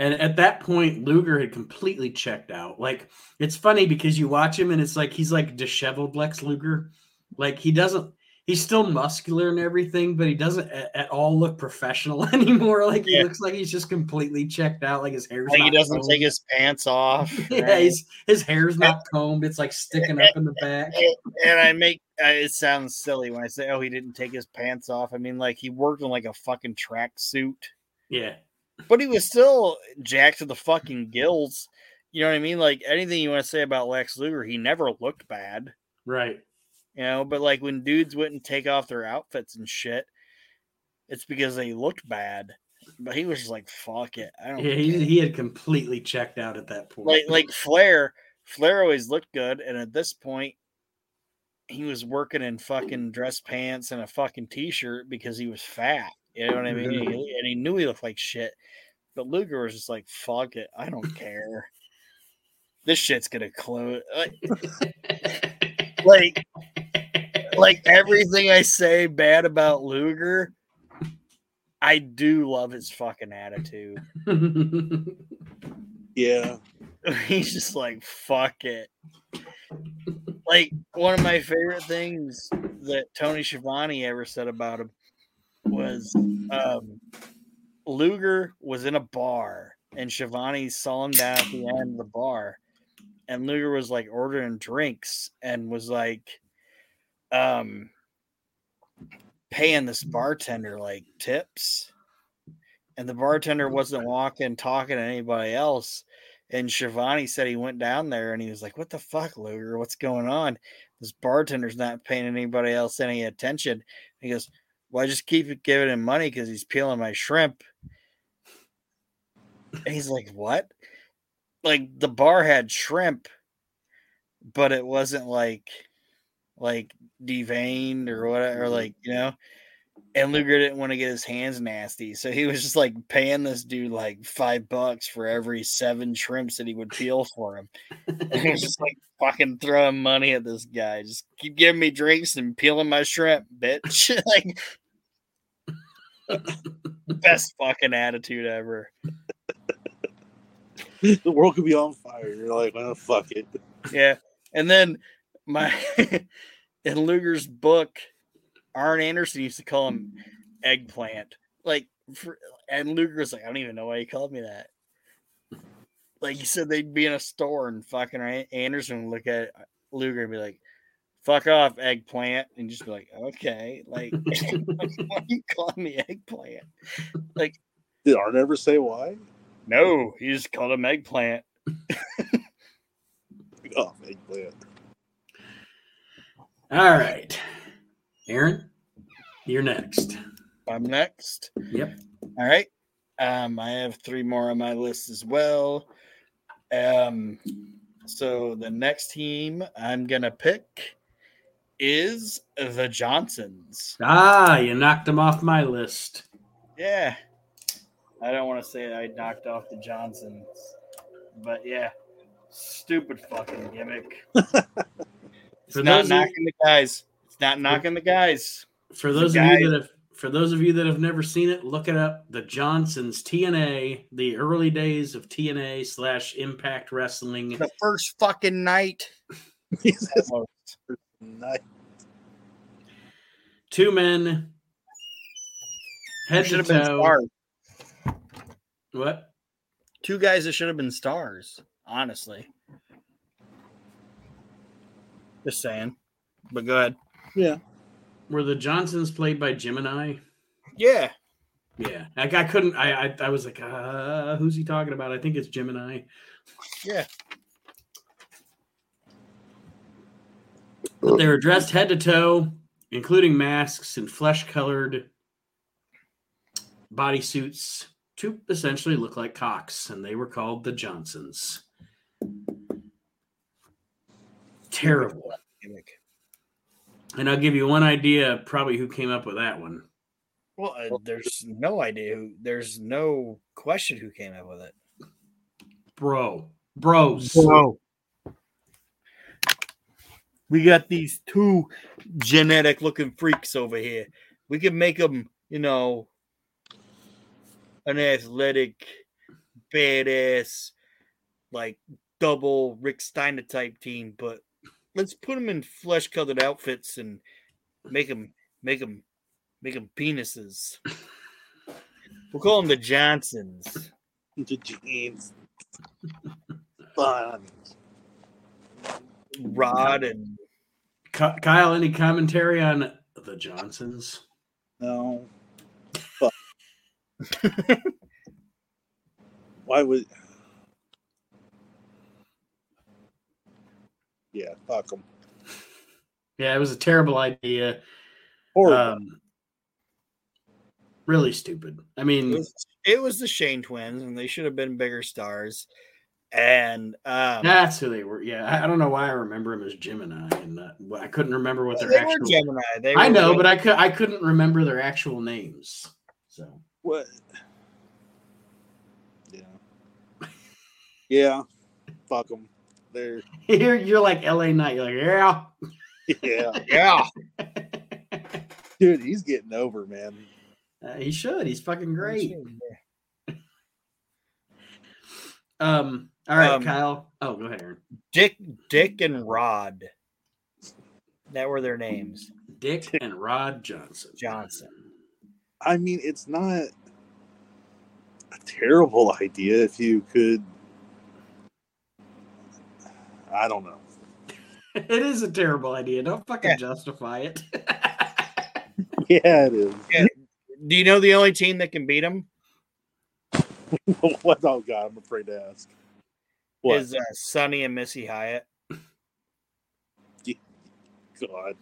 And at that point, Luger had completely checked out. Like it's funny because you watch him and it's like he's like disheveled Lex Luger. Like he doesn't. He's still muscular and everything, but he doesn't at, at all look professional anymore. Like he looks like he's just completely checked out. Like his hair's Like he doesn't combed. take his pants off. yeah, right? his hair's not combed. It's like sticking up in the back. and I make uh, it sounds silly when I say, "Oh, he didn't take his pants off." I mean, like he worked in like a fucking track suit, Yeah, but he was still jacked to the fucking gills. You know what I mean? Like anything you want to say about Lex Luger, he never looked bad. right. You know, but like when dudes wouldn't take off their outfits and shit, it's because they looked bad. But he was just like, "Fuck it, I don't." Yeah, he, he had completely checked out at that point. like like Flair, Flair always looked good, and at this point, he was working in fucking dress pants and a fucking t-shirt because he was fat. You know what I mean? Mhm. And he knew he looked like shit. But Luger was just like, "Fuck it, I don't care. This shit's gonna close." Like, like, like everything I say bad about Luger, I do love his fucking attitude. Yeah. He's just like, fuck it. Like one of my favorite things that Tony Schiavone ever said about him was um, Luger was in a bar and Schiavone saw him down at the end of the bar, and Luger was like ordering drinks and was like, um, paying this bartender like tips, and the bartender wasn't walking talking to anybody else. And Schiavone said he went down there and he was like, What the fuck, Luger? What's going on? This bartender's not paying anybody else any attention. He goes, Well, I just keep giving him money because he's peeling my shrimp. And he's like, What? Like the bar had shrimp, but it wasn't like like deveined or whatever, or mm-hmm. like, you know. And Luger didn't want to get his hands nasty, so he was just like paying this dude like five bucks for every seven shrimps that he would peel for him. And he was just like fucking throwing money at this guy. Just keep giving me drinks and peeling my shrimp, bitch. like best fucking attitude ever. The world could be on fire. You're like, well, fuck it. Yeah. And then my in Luger's book, Arn Anderson used to call him eggplant. Like for, and Luger was like, I don't even know why he called me that. Like he said they'd be in a store and fucking Anderson would look at Luger and be like, fuck off, eggplant, and just be like, okay. Like why you calling me eggplant? Like, did Arn ever say why? No, he just called him eggplant. Oh, eggplant. All right. Aaron, you're next. I'm next. Yep. All right. Um, I have three more on my list as well. Um, so the next team I'm gonna pick is the Johnsons. Ah, you knocked them off my list. Yeah. I don't want to say I knocked off the Johnsons, but yeah, stupid fucking gimmick. It's For not knocking the guys. It's not knocking the guys. For those of you that have for those of you that have never seen it, look it up. The Johnsons TNA, the early days of TNA slash Impact Wrestling. The first fucking night. Jesus, nice. Two men, head Should to have been toe. stars. What? Two guys that should have been stars, honestly. Just saying. But go ahead. Yeah. Were the Johnsons played by Gymini? Yeah. Yeah, like I couldn't. I I, I was like, uh, who's he talking about? I think it's Gymini. Yeah. But they were dressed head to toe, including masks and flesh-colored bodysuits to essentially look like cocks, and they were called the Johnsons. Terrible. Gimmick. And I'll give you one idea, probably who came up with that one. Well, uh, there's no idea who. There's no question who came up with it. Bro, bros. bro. We got these two genetic looking freaks over here. We can make them, you know, an athletic, badass, like double Rick Steiner type team, but let's put them in flesh colored outfits and make them, make them, make them penises. We'll call them the Johnsons. The jeans. Fun. Rod and Kyle, any commentary on the Johnsons? No. Fuck. Why would? Yeah, fuck them. Yeah, it was a terrible idea. Horrible. Um, really stupid. I it mean, was, it was the Shane twins, and they should have been bigger stars. and um, That's who they were. Yeah, I, I don't know why I remember them as Gymini, and uh, I couldn't remember what their they were actual. Gymini. They I know, wing- but I could I couldn't remember their actual names. So What? Yeah. Yeah. Fuck them. They're you're you're like L.A. Knight. You're like, yeah. yeah, yeah, dude. He's getting over, man. Uh, he should. He's fucking great. Um. All right, Um, Kyle. Oh, go ahead, Aaron. Dick, Dick, and Rod. That were their names. Dick and Rod Johnson. Johnson. I mean, it's not a terrible idea if you could. I don't know. It is a terrible idea. Don't fucking Yeah. justify it. Yeah, it is. Do you know the only team that can beat them what? Oh God, I'm afraid to ask. What? is uh, Sonny and Missy Hyatt? God.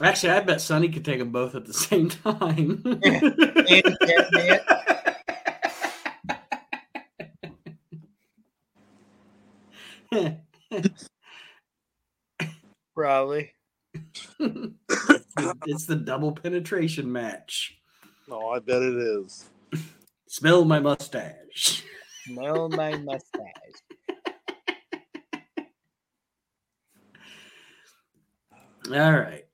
Actually, I bet Sonny could take them both at the same time. And Cat Probably. it's the double penetration match. Oh, I bet it is. Smell my mustache. Smell my mustache. All right.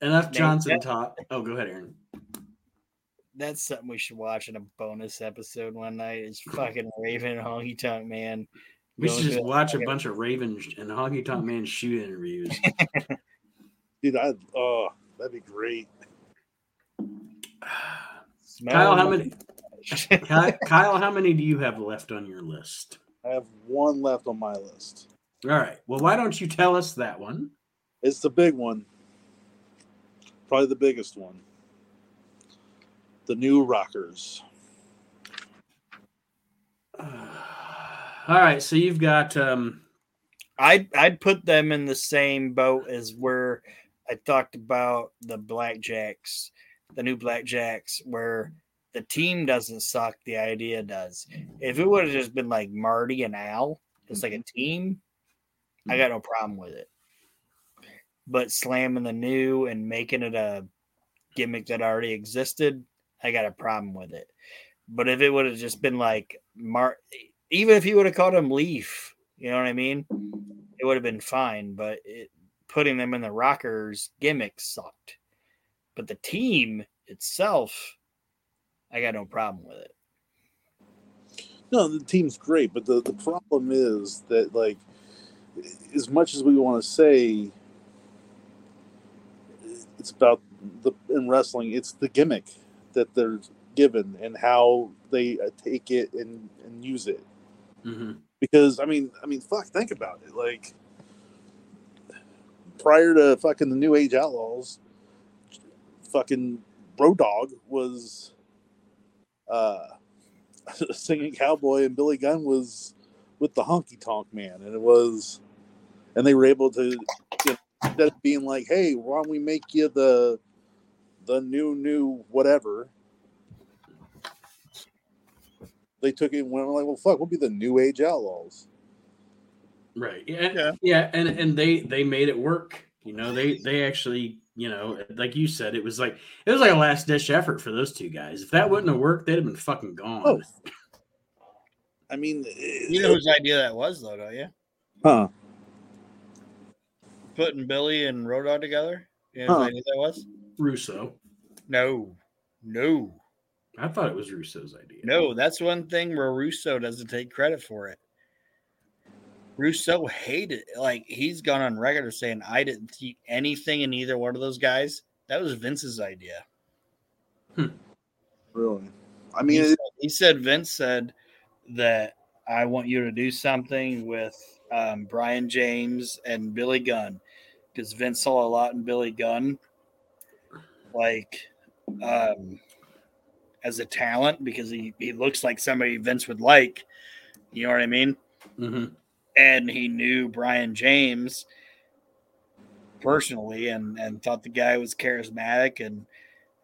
Enough Johnson that- talk. Oh, go ahead, Aaron. That's something we should watch in a bonus episode one night. Is fucking Raven Honky Tonk Man. We should just watch a bunch of Ravens and Honky Tonk Man shoot interviews. Dude, I oh, that'd be great. Kyle, how many? Kyle, how many do you have left on your list? I have one left on my list. All right. Well, why don't you tell us that one? It's the big one. Probably the biggest one. The new rockers. All right. So you've got um, I'd I'd put them in the same boat as where I talked about the Blackjacks, the new Blackjacks, where the team doesn't suck, the idea does. If it would have just been like Marty and Al, it's like a team, I got no problem with it. But slamming the new and making it a gimmick that already existed, I got a problem with it. But if it would have just been like Mar, even if he would have called him Leaf, you know what I mean? It would have been fine. But it, putting them in the Rockers gimmick sucked. But the team itself, I got no problem with it. No, the team's great, but the, the problem is that like as much as we want to say it's about the in wrestling, it's the gimmick that they're given and how they uh, take it and, and use it. Mhm. because I mean, I mean, fuck, think about it. Like prior to fucking the New Age Outlaws, fucking Road Dogg was uh singing cowboy, and Billy Gunn was with the Honky Tonk Man, and it was, and they were able to, you know, instead of being like, hey, why don't we make you the the new new whatever. They took it and went like, well, fuck, we'll be the New Age Outlaws. right. Yeah, Yeah. yeah, and and they they made it work. You know, they they actually, you know, like you said, it was like it was like a last ditch effort for those two guys. If that wouldn't have worked, they'd have been fucking gone. Oh. I mean, eh, You know whose idea that was, though, don't you? huh? Putting Billy and Road Dogg together. You know whose Huh. idea that was? Russo. No, no, I thought it was Russo's idea. no. That's one thing where Russo doesn't take credit for it. Russo hated like he's gone on record of saying I didn't see anything in either one of those guys. That was Vince's idea. Really? I He mean, said, he said Vince said that I want you to do something with um, Brian James and Billy Gunn because Vince saw a lot in Billy Gunn, like um, as a talent because he he looks like somebody Vince would like. You know what I mean? hmm and he knew Brian James personally and and thought the guy was charismatic and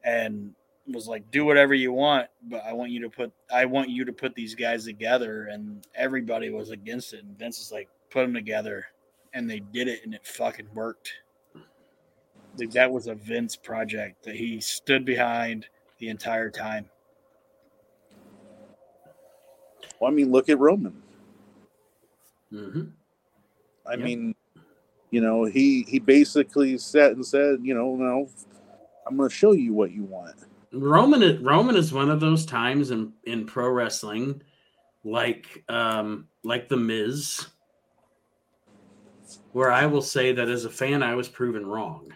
and was like, "Do whatever you want, but I want you to put I want you to put these guys together." And everybody was against it. And Vince is like, "Put them together," and they did it, and it fucking worked. Like, that was a Vince project that he stood behind the entire time. Well, I mean, look at Roman. hmm I Yep. mean, you know, he he basically sat and said, you know, no, I'm going to show you what you want. Roman is- Roman is one of those times in in pro wrestling, like um like the Miz, where I will say that as a fan I was proven wrong.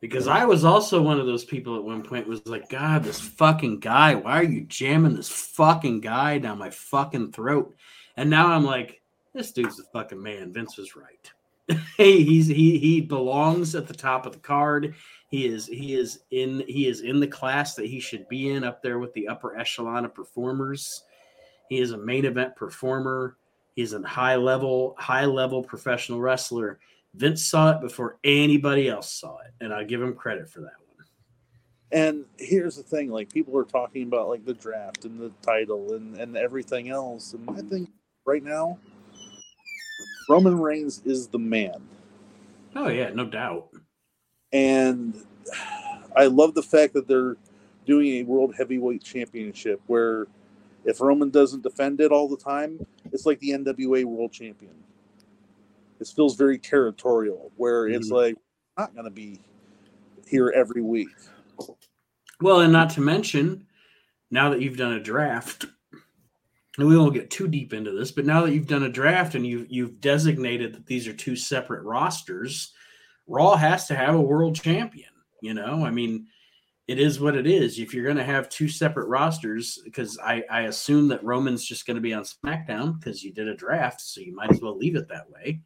Because I was also one of those people at one point was like, God, this fucking guy, why are you jamming this fucking guy down my fucking throat? And now I'm like, this dude's the fucking man. Vince was right. hey, he's he he belongs at the top of the card. He is he is in he is in the class that he should be in up there with the upper echelon of performers. He is a main event performer. He's a high level high level professional wrestler. Vince saw it before anybody else saw it, and I give him credit for that one. And here's the thing: like people are talking about like the draft and the title and and everything else. And my thing right now, Roman Reigns is the man, Oh yeah, no doubt. and I love the fact that they're doing a world heavyweight championship where if Roman doesn't defend it all the time, it's like the NWA world champion. It feels very territorial, where it's Mhm. like not going to be here every week. Well, and not to mention, now that you've done a draft, and we won't get too deep into this, but now that you've done a draft and you've you've designated that these are two separate rosters, Raw has to have a world champion. You know, I mean, it is what it is. If you're going to have two separate rosters, because I, I assume that Roman's just going to be on SmackDown because you did a draft, so you might as well leave it that way.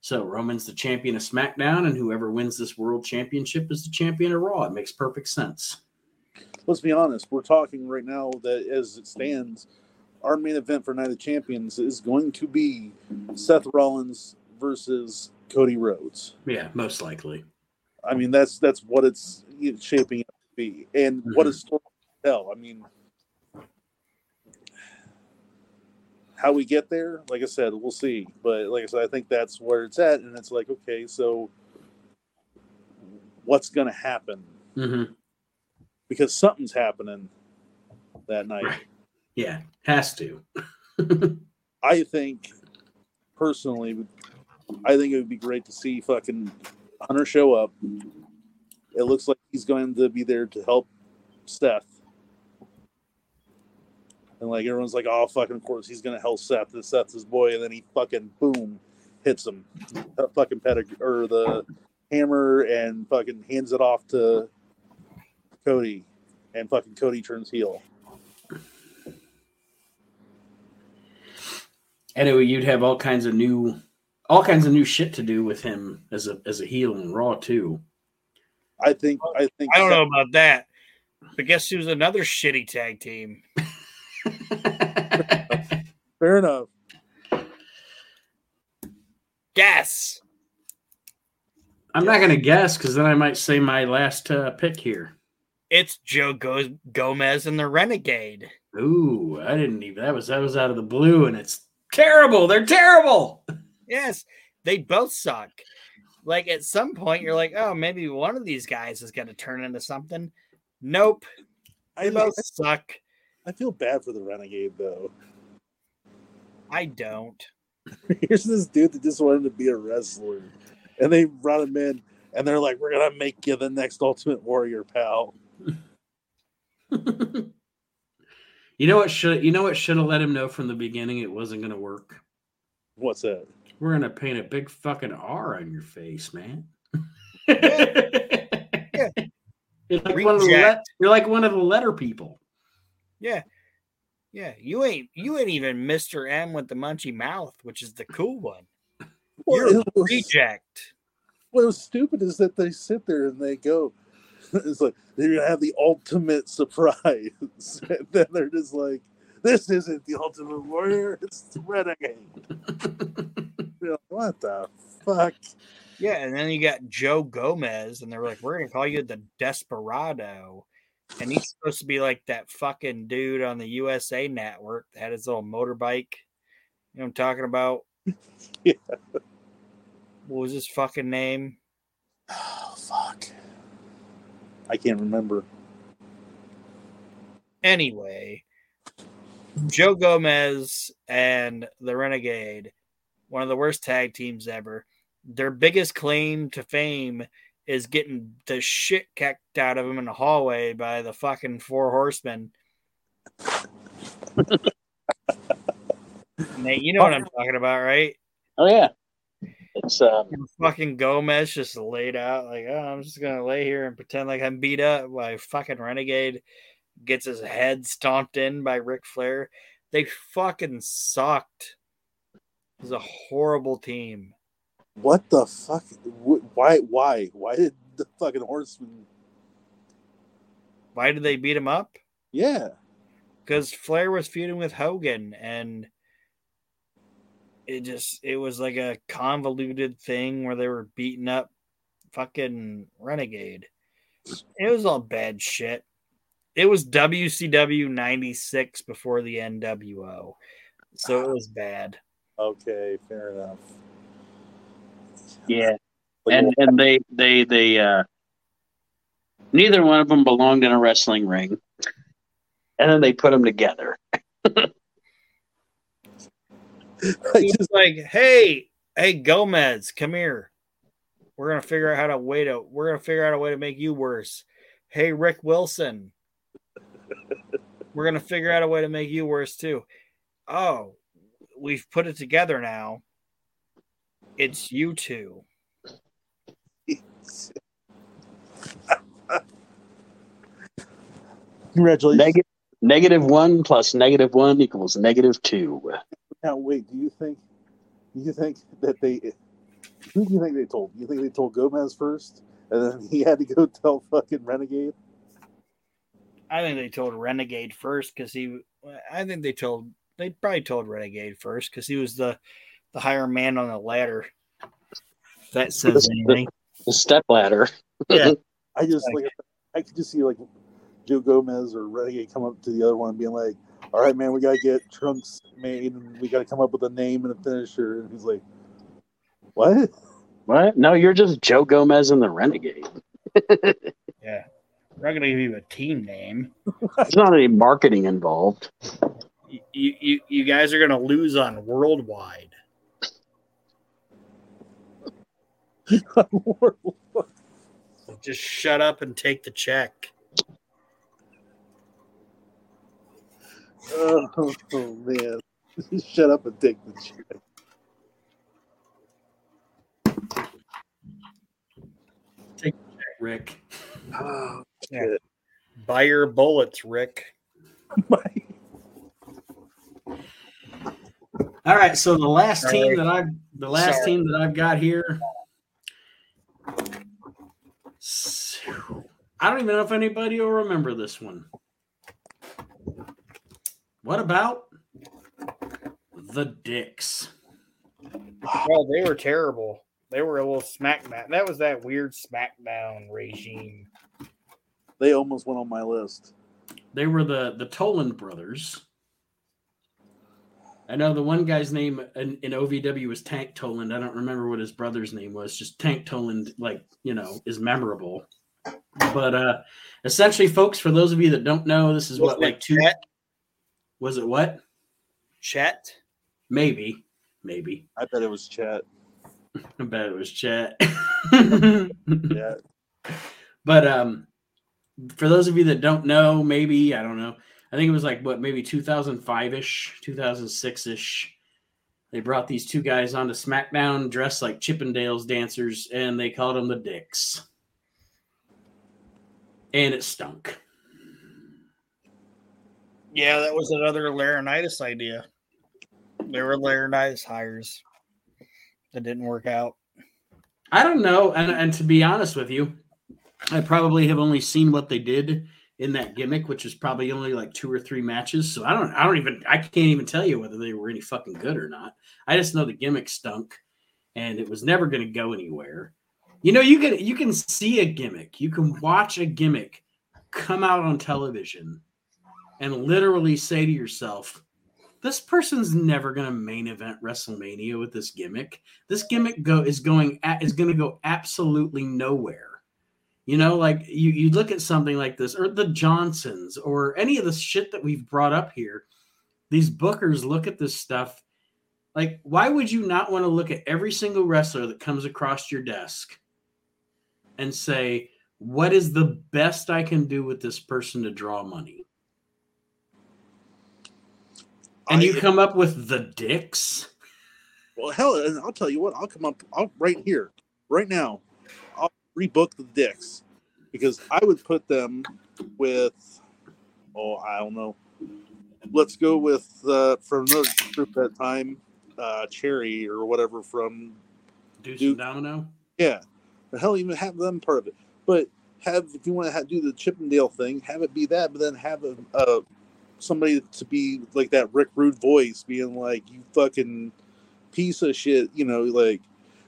So Roman's the champion of SmackDown, and whoever wins this world championship is the champion of Raw. It makes perfect sense. let's be honest, we're talking right now that as it stands, our main event for Night of Champions is going to be Seth Rollins versus Cody Rhodes. Yeah, most likely. I mean, that's that's what it's shaping up to be, and what a mm-hmm. story to tell. I mean, how we get there, like I said, we'll see. But like I said, I think that's where it's at, and it's like, okay, so what's going to happen? hmm Because something's happening that night. Right. Yeah, has to. I think personally, I think it would be great to see fucking Hunter show up. It looks like he's going to be there to help Seth. And like everyone's like, oh fucking of course he's gonna help Seth. And Seth's his boy, and then he fucking boom hits him. Uh, fucking pedigree or the hammer and fucking hands it off to Cody. And fucking Cody turns heel. Anyway, you'd have all kinds of new, all kinds of new shit to do with him as a as a heel in Raw too. I think I think I don't know about that. But guess who's another shitty tag team? Fair enough. Guess. I'm not gonna guess because then I might say my last uh, pick here. It's Joe Go- Gomez and the Renegade. Ooh, I didn't even. That was that was out of the blue, and it's terrible. They're terrible. Yes, they both suck. Like at some point, you're like, oh, maybe one of these guys is going to turn into something. Nope, I, they both suck. I feel bad for the renegade though. I don't. Here's this dude that just wanted to be a wrestler, and they brought him in, and they're like, "We're gonna make you the next Ultimate Warrior, pal." you know what should you know what should have let him know from the beginning it wasn't gonna work. What's that? We're gonna paint a big fucking R on your face, man. You're like, one of the Reject. le- you're like one of the letter people. Yeah, yeah. You ain't you ain't even Mister M with the munchy mouth, which is the cool one. Well, You're a was- reject. what was stupid is that they sit there and they go, "It's like they're gonna have the ultimate surprise," and then they're just like, "This isn't the Ultimate Warrior; it's the Renegade." You're like, what the fuck? Yeah, and then you got Joe Gomez, and they're like, "We're gonna call you the Desperado," and he's supposed to be like that fucking dude on the USA Network that had his little motorbike. You know what I'm talking about? Yeah. What was his fucking name? Oh fuck. I can't remember. Anyway, Joe Gomez and the Renegade, one of the worst tag teams ever. Their biggest claim to fame is getting the shit kicked out of him in the hallway by the fucking four horsemen. Nate, you know what I'm talking about, right? Oh yeah, it's um, fucking Gomez just laid out like, oh, I'm just gonna lay here and pretend like I'm beat up by fucking Renegade. Gets his head stomped in by Ric Flair. They fucking sucked. It was a horrible team. What the fuck? Why? Why? Why did the fucking horseman? Why did they beat him up? Yeah. Because Flair was feuding with Hogan, and it just it was like a convoluted thing where they were beating up fucking Renegade. It was all bad shit. It was WCW '96 before the NWO, so it was bad. Okay. Fair enough. Yeah, and and they they they uh, neither one of them belonged in a wrestling ring, and then they put them together. I He just- like, "Hey, hey, Gomez, come here. We're gonna figure out how to way to. We're gonna figure out a way to make you worse. Hey, Rick Wilson, we're gonna figure out a way to make you worse too. Oh, we've put it together now. It's you two. Congratulations. Negative negative one plus negative one equals negative two. Now, wait. Do you think? Do you think that they? Who do you think they told? You think they told Gomez first, and then he had to go tell fucking Renegade? I think they told Renegade first because he. I think they told they probably told Renegade first because he was the the higher man on the ladder. If that says anything. The step ladder. Yeah. I just like I could just see like Joe Gomez or Renegade come up to the other one and being like, "All right, man, we gotta get trunks made, and we gotta come up with a name and a finisher." And he's like, "What?" What? No, you're just Joe Gomez and the Renegade. Yeah. We're not going to give you a team name. There's not any marketing involved. You, you, you guys are going to lose on worldwide. So just shut up and take the check. oh, oh, man, shut up and take the check. Rick. Oh, Yeah. shit. Buy your bullets, Rick. All right, so the last Sorry. team that I've the last Sorry. team that I've got here. I don't even know if anybody will remember this one. What about the Dicks? Well, they were terrible. They were a little smackdown. That was that weird smackdown regime. they almost went on my list. They were the the Toland brothers. I know the one guy's name in, in OVW was Tank Toland. I don't remember what his brother's name was. Just Tank Toland, like you know, is memorable. But uh essentially, folks, for those of you that don't know, this is what Wasn't it like two. Chet? Was it what? Chet? Maybe, maybe. I bet it was Chet. I bet it was Chet. Yeah, But um, for those of you that don't know, maybe I don't know. I think it was like what maybe 2005 ish, 2006 ish. They brought these two guys onto SmackDown dressed like Chippendales dancers, and they called them the Dicks. And it stunk. Yeah, that was another Laurinaitis idea. They were Laurinaitis hires that didn't work out. I don't know, and and to be honest with you, I probably have only seen what they did in that gimmick, which is probably only like two or three matches. So I don't, I don't even, I can't even tell you whether they were any fucking good or not. I just know the gimmick stunk, and it was never going to go anywhere. You know, you can you can see a gimmick, you can watch a gimmick come out on television and literally say to yourself, this person's never going to main event WrestleMania with this gimmick. This gimmick go is going is going to go absolutely nowhere. You know, like you you look at something like this, or the Johnsons, or any of the shit that we've brought up here. These bookers look at this stuff. Like, why would you not want to look at every single wrestler that comes across your desk and say, what is the best I can do with this person to draw money? And you come up with the dicks. Well, hell, and I'll tell you what. I'll come up. I'll right here, right now. Rebook the dicks because I would put them with. Oh, I don't know. Let's go with uh, from another group that time, uh, Cherry or whatever from Deuce Dude. and Domino. yeah. The hell, even have them part of it. But have if you want to have, do the Chippendale thing, have it be that. But then have a, a somebody to be like that Rick Rude voice, being like, "You fucking piece of shit," you know, like.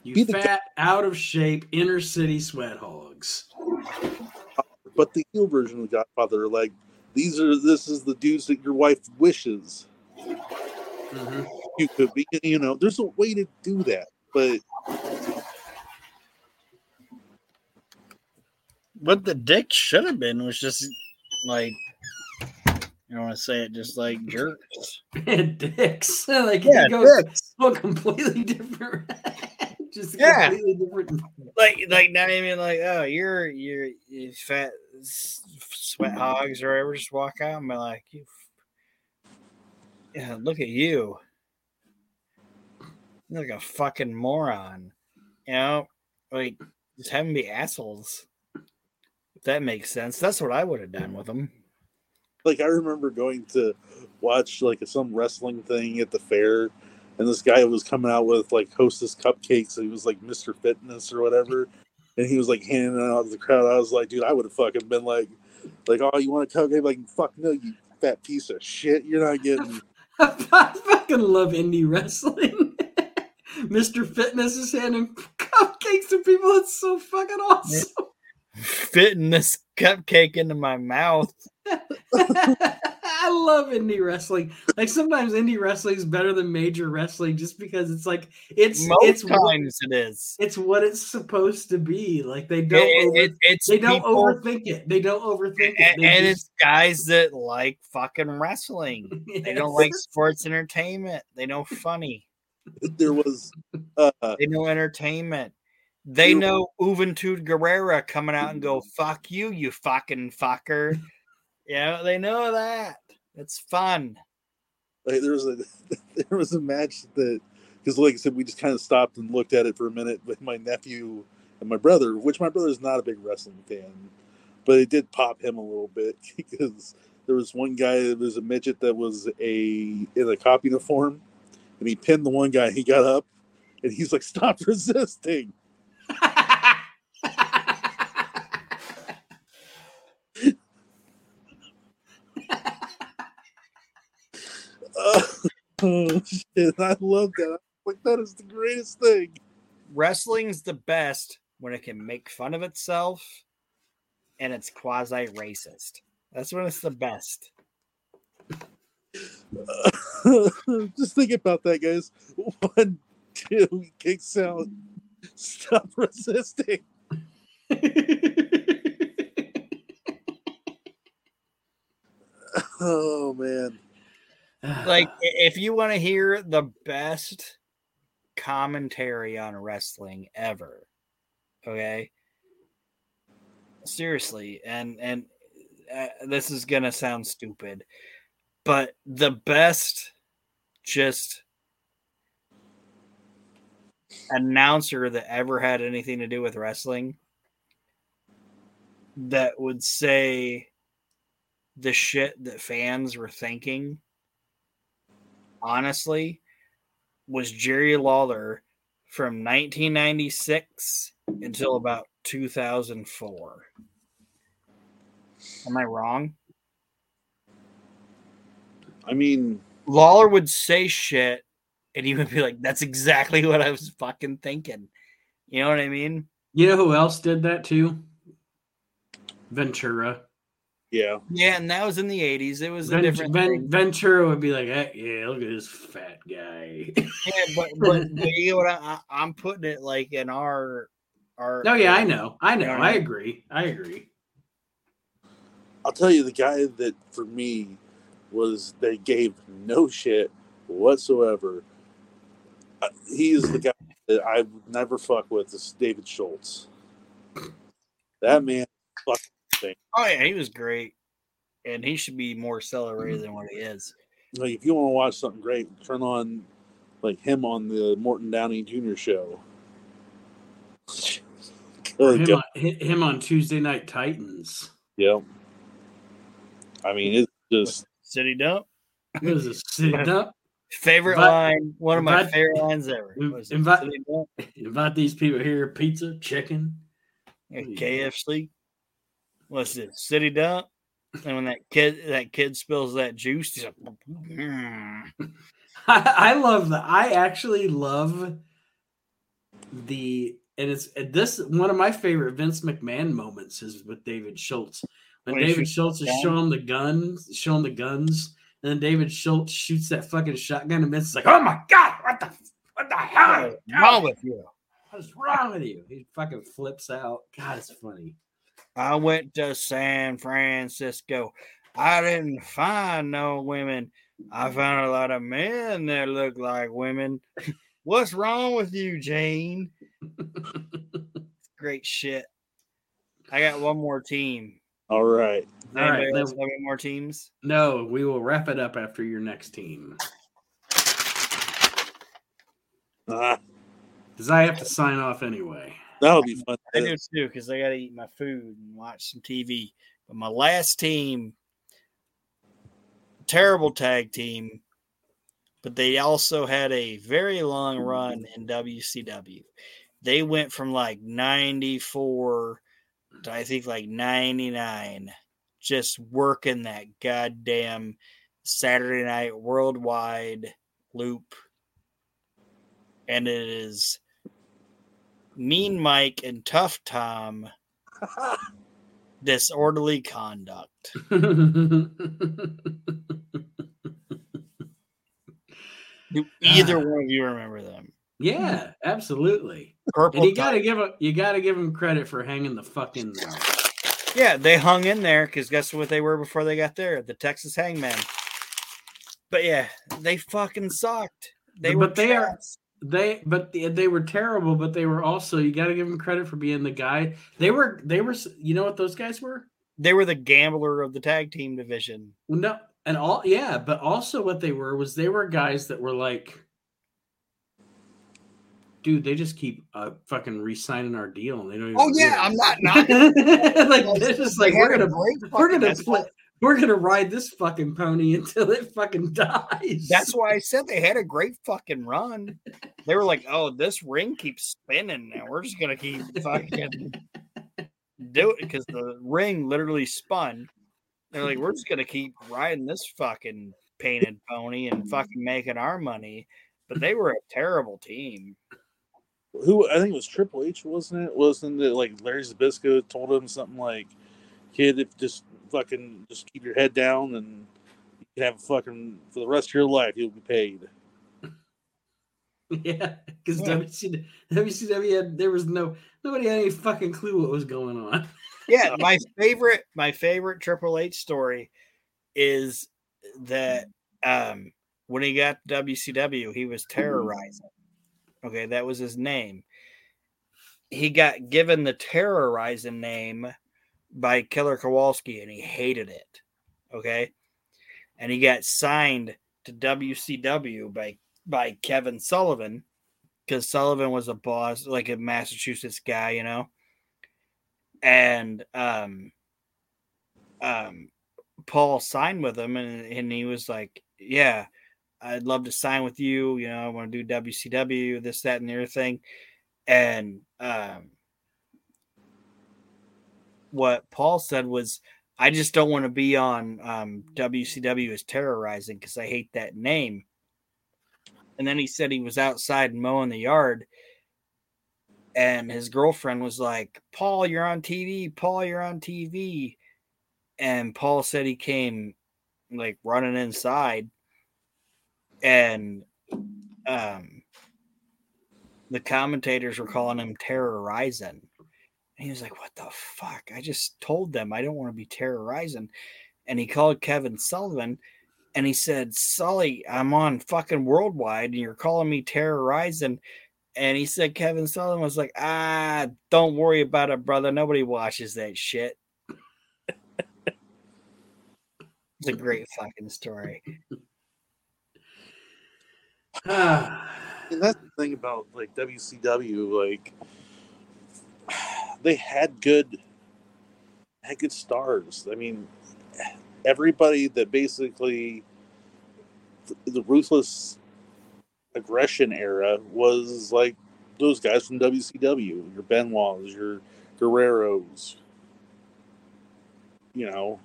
You Be the guy- fat, out of shape, inner city sweat hogs. but the heel version of Godfather, like these are this is the dudes that your wife wishes Mhm. you could be. You know, there's a way to do that, but What the dick should have been was just like I don't want to say it, just like jerks. and dicks. like Yeah, it goes dicks. a completely different, just a Yeah. completely different. Like, like not even like, oh, you're you're you fat sweat hogs or whatever. Just walk out and be like, you. Yeah, look at you. You're like a fucking moron. You know, like just have them be assholes. If that makes sense, that's what I would have done with them. like I remember going to watch like some wrestling thing at the fair, and this guy was coming out with like Hostess cupcakes. And he was like Mr. Fitness or whatever, and he was like handing it out to the crowd. I was like, dude, I would have fucking been like, like, oh, you want a cupcake? Like, fuck no, you fat piece of shit. You're not getting. I fucking love indie wrestling. Mr. Fitness is handing cupcakes to people. It's so fucking awesome. Fitting this cupcake into my mouth. I love indie wrestling. Like sometimes indie wrestling is better than major wrestling just because it's like it's Most it's what, times it is. it's what it's supposed to be. Like they don't It- over, it- it's they don't people- overthink it. They don't overthink it. and, They and just- it's guys that like fucking wrestling. They don't like sports entertainment. They know funny. There was. Uh, They know entertainment. They know Juventud Guerrera coming out and go, fuck you, you fucking fucker. Yeah, they know that. It's fun. like there was a there was a match that because like I said we just kind of stopped and looked at it for a minute with my nephew and my brother which my brother is not a big wrestling fan but it did pop him a little bit because there was one guy that was a midget that was a in a cop uniform and he pinned the one guy he got up and he's like stop resisting oh shit i love that like that is the greatest thing Wrestling's the best when it can make fun of itself and it's quasi racist. That's when it's the best. Just think about that, guys. One, two, kicks out. Stop resisting. Oh man. Like if you want to hear the best commentary on wrestling ever okay? Seriously and and uh, this is gonna sound stupid but the best just announcer that ever had anything to do with wrestling that would say the shit that fans were thinking honestly was Jerry Lawler from 1996 until about 2004. Am I wrong? I mean, Lawler would say shit and he would be like, "That's exactly what I was fucking thinking." You know what I mean? You know who else did that too? Ventura. Yeah. Yeah, and that was in the '80s. It was a Ven- different Ven- Ventura would be like, hey, "Yeah, look at this fat guy." Yeah, but, but, but you know what? I, I, I'm putting it like in our our. no, yeah, I know, I know, You I I agree, I agree. I'll tell you the guy that for me was they gave no shit whatsoever. Uh, he is the guy that I would never fuck with. Is David Schultz. That man, Oh yeah, he was great, and he should be more celebrated than what he is. like if you want to watch something great, turn on like him on the Morton Downey Jr. show. Or him, on, him on Tuesday Night Titans. Yeah. I mean, it's just City dump. What is this? Sit up, Favorite Invite- line, one of my invite- favorite lines ever. Was invite- invite these people here. Pizza, chicken. KFC. What's this? City dump. And when that kid that kid spills that juice, he's like, "Mm." I, I love that. I actually love the and it's and this one of my favorite Vince McMahon moments is with David Schultz. When When David Schultz is showing the guns, showing the guns, and then David Schultz shoots that fucking shotgun, and is like, "Oh my god, what the what the hell? What's wrong with you? What's wrong with you?" He fucking flips out. God, it's funny. I went to San Francisco. I didn't find no women. I found a lot of men that look like women. What's wrong with you, Jane? Great shit. I got one more team. all right. Does All right, Anybody then- have any more teams? No, we will wrap it up after your next team Ah, because I have to sign off anyway. That'll be fun. I do too, because I got to eat my food and watch some TV. But my last team, terrible tag team, but they also had a very long run in WCW. They went from like 94 to I think like 99, just working that goddamn Saturday night worldwide loop. And it is Mean Mike and Tough Tom disorderly conduct. Do either one of you remember them? yeah, absolutely. Purple. And you gotta Tiger. give a, you gotta give them credit for hanging the fucking. uh, Yeah, they hung in there because guess what they were before they got there? The Texas Hangman. But yeah, they fucking sucked. They were But they are- trash. They, but they were terrible. But they were also. You got to give them credit for being the guy. They were. They were. You know what those guys were? They were the gambler of the tag team division. No, and all. Yeah, but also what they were was they were guys that were like. Dude, they just keep uh, fucking re-signing our deal, and they don't. Even Oh yeah, I'm not not. like they're just like we're gonna break we're gonna that's why- flip, we're gonna ride this fucking pony until it fucking dies. That's why I said they had a great fucking run. They were like, "Oh, this ring keeps spinning, now. we're just gonna keep fucking do it because the ring literally spun." They're like, "We're just gonna keep riding this fucking painted pony and fucking making our money." But they were a terrible team. Who I think it was Triple H, wasn't it? Wasn't it like Larry Zbyszko told him something like, "Kid, if just fucking just keep your head down and you can have a fucking for the rest of your life, you'll be paid." yeah, because Yeah. WCW, WCW had there was no nobody had any fucking clue what was going on. Yeah, my favorite, my favorite Triple H story is that um, when he got to WCW, he was Terra Ryzing. Okay, that was his name. He got given the Terra Ryzing name by Killer Kowalski, and he hated it. Okay, and he got signed to WCW by by Kevin Sullivan because Sullivan was a boss, like a Massachusetts guy, you know and um um Paul signed with him and, and he was like, Yeah, I'd love to sign with you, you know, I want to do WCW, this, that, and the other thing. And um what Paul said was, I just don't want to be on um WCW as Terra Ryzing because I hate that name. and then he said he was outside mowing the yard and his girlfriend was like paul you're on tv paul you're on tv and paul said he came like running inside and um the commentators were calling him Terra Ryzing he was like what the fuck i just told them i don't want to be Terra Ryzing and he called kevin sullivan and he said, Sully, I'm on fucking worldwide and you're calling me Terra Ryzing. And he said, Kevin Sullivan was like, ah, don't worry about it, brother. Nobody watches that shit. it's a great fucking story. that's the thing about like WCW, like they had good had good stars. I mean, everybody that basically the ruthless aggression era was like those guys from WCW, your Benoits, your Guerreros, you know.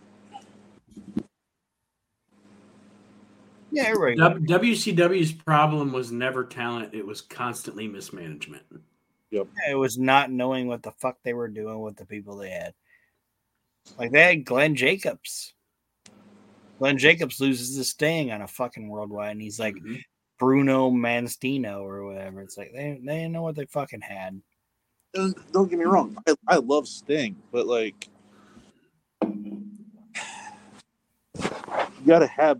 Yeah, right. WCW's problem was never talent; it was constantly mismanagement. Yep. Yeah, it was not knowing what the fuck they were doing with the people they had. Like they had Glenn Jacobs. Glenn Jacobs loses his staying on a fucking worldwide, and he's like mm-hmm. Bruno Mastino or whatever. It's like they they didn't know what they fucking had. Don't get me wrong, I, I love Sting, but like you got to have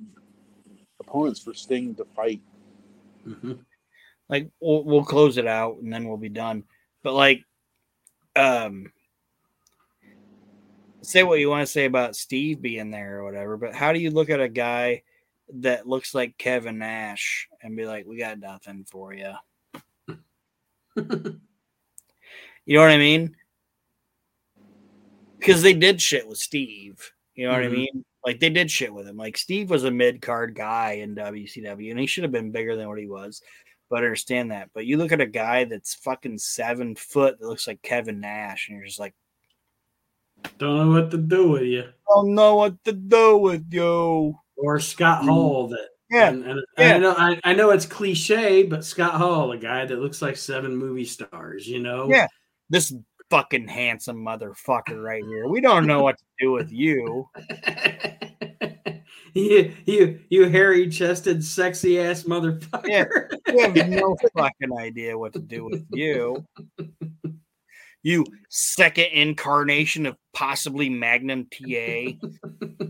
opponents for Sting to fight. Mm-hmm. Like we'll, we'll close it out and then we'll be done. But like, um, say what you want to say about Steve being there or whatever, but how do you look at a guy that looks like Kevin Nash and be like, "We got nothing for you"? you know what I mean? Because they did shit with Steve. You know mm-hmm. what I mm-hmm. mean? Like they did shit with him. Like Steve was a mid card guy in WCW, and he should have been bigger than what he was. But understand that. But you look at a guy that's fucking seven foot that looks like Kevin Nash, and you're just like, don't know what to do with you. Don't know what to do with you. Or Scott mm. Hall that yeah. And, and, yeah. I know I, I, know it's cliche, but Scott Hall, a guy that looks like seven movie stars, you know? Yeah. This fucking handsome motherfucker right here. We don't know what to do with you. you you you hairy chested, sexy ass motherfucker. Yeah. We have no fucking idea what to do with you you second incarnation of possibly Magnum TA.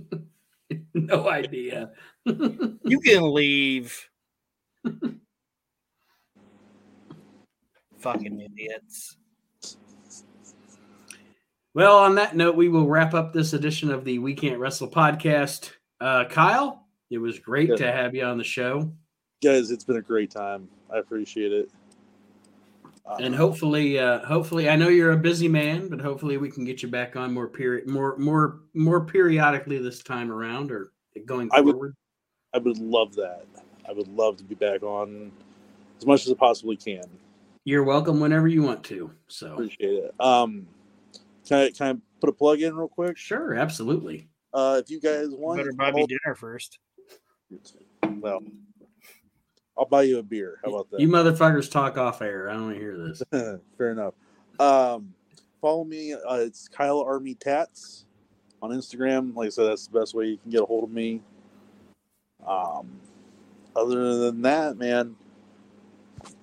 no idea. you can leave. Fucking idiots. Well, on that note, we will wrap up this edition of the We Can't Wrestle podcast. Uh, Kyle, it was great to have you on the show. Guys, it's been a great time. I appreciate it and hopefully, uh, hopefully, I know you're a busy man, but hopefully, we can get you back on more period, more, more, more periodically this time around, or going I forward. Would, I would love that. I would love to be back on as much as I possibly can. You're welcome whenever you want to. So appreciate it. Um, can I can I put a plug in real quick? Sure, absolutely. Uh, if you guys want, better buy me dinner first. Well, I'll buy you a beer. How about that? You motherfuckers talk off air. I don't want to hear this. Fair enough. Um, follow me. Uh, it's Kyle Army Tats on Instagram. Like I said, that's the best way you can get a hold of me. Um, other than that, man,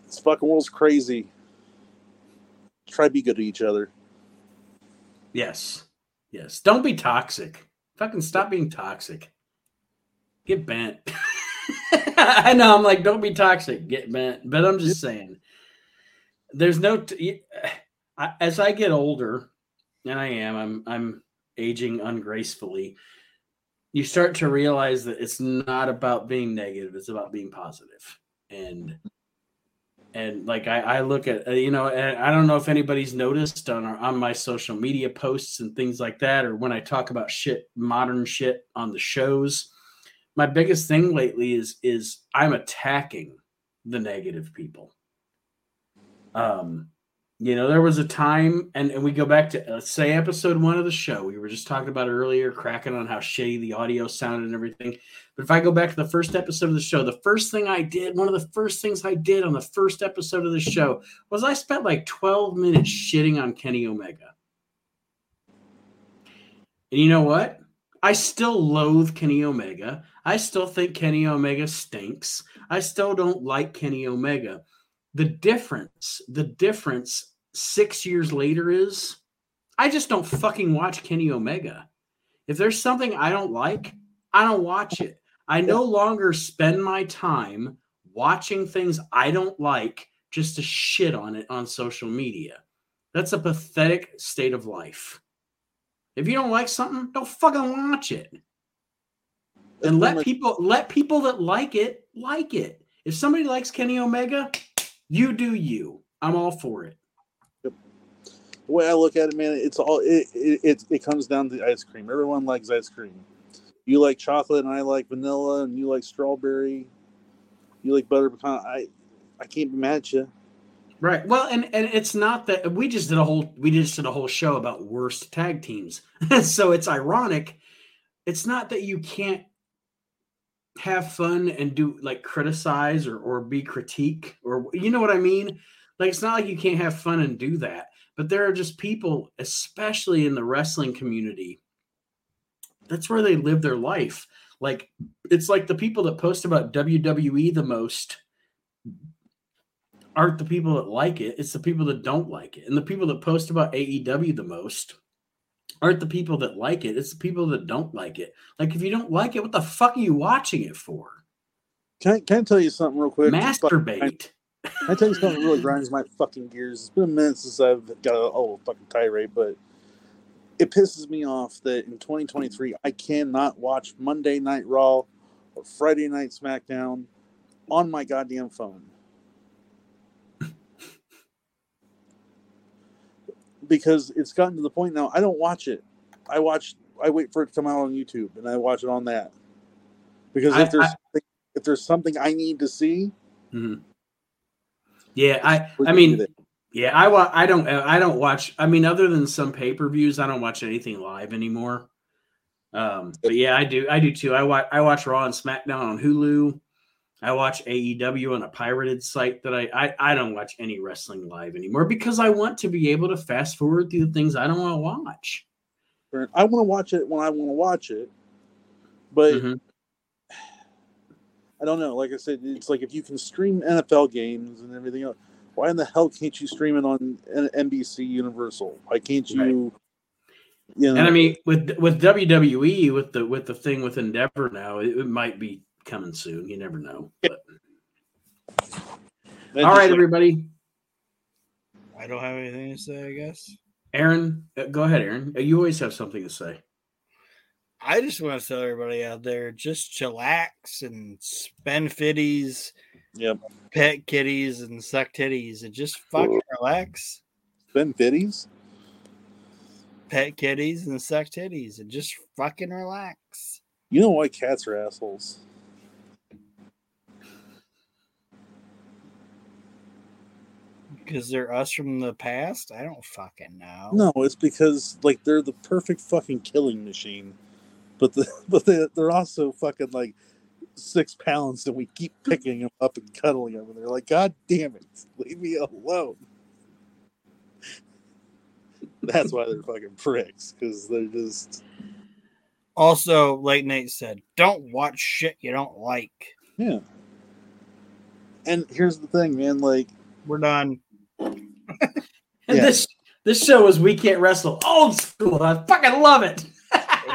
this fucking world's crazy. Try to be good to each other. Yes. Yes. Don't be toxic. Fucking stop being toxic. Get bent. I know. I'm like, don't be toxic, get bent. But I'm just saying, there's no. T- as I get older, and I am, I'm, I'm aging ungracefully. You start to realize that it's not about being negative; it's about being positive. And and like I, I look at you know I don't know if anybody's noticed on our, on my social media posts and things like that, or when I talk about shit, modern shit on the shows my biggest thing lately is is I'm attacking the negative people. Um, You know, there was a time, and, and we go back to let's say episode one of the show. We were just talking about earlier, cracking on how shitty the audio sounded and everything. But if I go back to the first episode of the show, the first thing I did, one of the first things I did on the first episode of the show was I spent like 12 minutes shitting on Kenny Omega. And you know what? I still loathe Kenny Omega. I still think Kenny Omega stinks. I still don't like Kenny Omega. The difference, the difference six years later is I just don't fucking watch Kenny Omega. If there's something I don't like, I don't watch it. I no longer spend my time watching things I don't like just to shit on it on social media. That's a pathetic state of life. If you don't like something, don't fucking watch it. And let people let people that like it like it. If somebody likes Kenny Omega, you do you. I'm all for it. The way I look at it, man, it's all it it, it, comes down to ice cream. Everyone likes ice cream. You like chocolate, and I like vanilla, and you like strawberry. You like butter pecan. I I can't be mad at you. Right. Well, and and it's not that we just did a whole we just did a whole show about worst tag teams. so it's ironic. It's not that you can't have fun and do like criticize or or be critique or you know what I mean? Like it's not like you can't have fun and do that. But there are just people, especially in the wrestling community, that's where they live their life. Like it's like the people that post about WWE the most aren't the people that like it, it's the people that don't like it. And the people that post about AEW the most aren't the people that like it, it's the people that don't like it. Like if you don't like it, what the fuck are you watching it for? Can I, can I tell you something real quick? Masturbate. I tell you something really grinds my fucking gears? It's been a minute since I've got a whole fucking tirade, but it pisses me off that in 2023 I cannot watch Monday Night Raw or Friday Night SmackDown on my goddamn phone. because it's gotten to the point now I don't watch it. I watch I wait for it to come out on YouTube and I watch it on that. Because if I- there's I- if there's something I need to see, Mhm. Yeah, I I mean. Yeah, I wa- I don't I don't watch. I mean, other than some pay per views, I don't watch anything live anymore. Um, but yeah, I do. I do too. I watch I watch Raw and SmackDown on Hulu. I watch AEW on a pirated site that I, I I don't watch any wrestling live anymore because I want to be able to fast forward through the things I don't want to watch. I want to watch it when I want to watch it, but Mhm. I don't know. Like I said, it's like if you can stream NFL games and everything else, why in the hell can't you stream it on NBC Universal? Why can't you? You know, And I mean, with with WWE, with the with the thing with Endeavor now, it, it might be coming soon. You never know. But, that's all like- everybody. I don't have anything to say, I guess. Aaron, uh, go ahead, Aaron. Uh, You always have something to say. I just want to tell everybody out there just chillax and spend fitties, Yep. pet kitties, and suck titties and just fucking relax. Spend Fitties. Pet kitties and suck titties and just fucking relax. You know why cats are assholes? Because they're us from the past? I don't fucking know. No, it's because like they're the perfect fucking killing machine, but the but they, they're also fucking like six pounds, and we keep picking them up and cuddling them, and they're like, God damn it, leave me alone. That's why they're fucking pricks because they're just Also, like Nate said, don't watch shit you don't like. yeah. And here's the thing, man. Like, We're done. And Yeah. this this show is we can't wrestle old school. I fucking love it.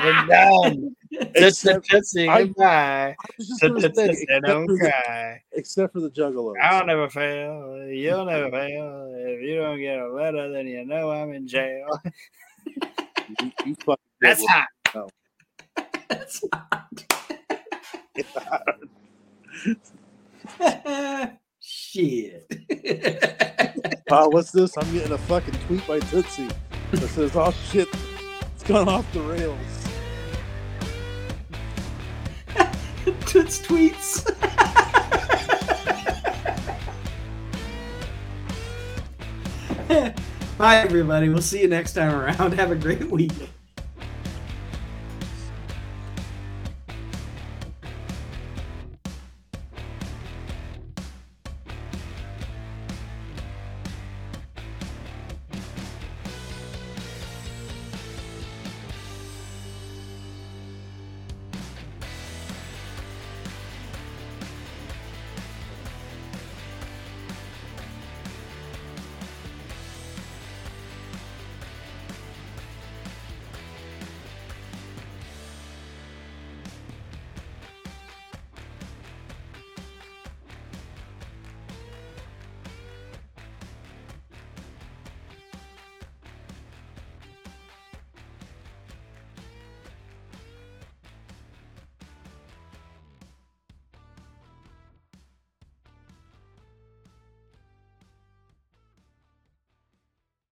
We're done. It's the except, tootsie I- goodbye. I just gonna say, Tootsie, except, don't cry. except for the juggalos. I'll never fail. You'll never fail. If you don't get a letter, then you know I'm in jail. You, you fucking That's juggalo. hot. Shit. Wow, uh, what's this? I'm getting a fucking tweet by Tootsie that says, "Oh shit, it's gone off the rails." Toots tweets. Bye, everybody. We'll see you next time around. Have a great week.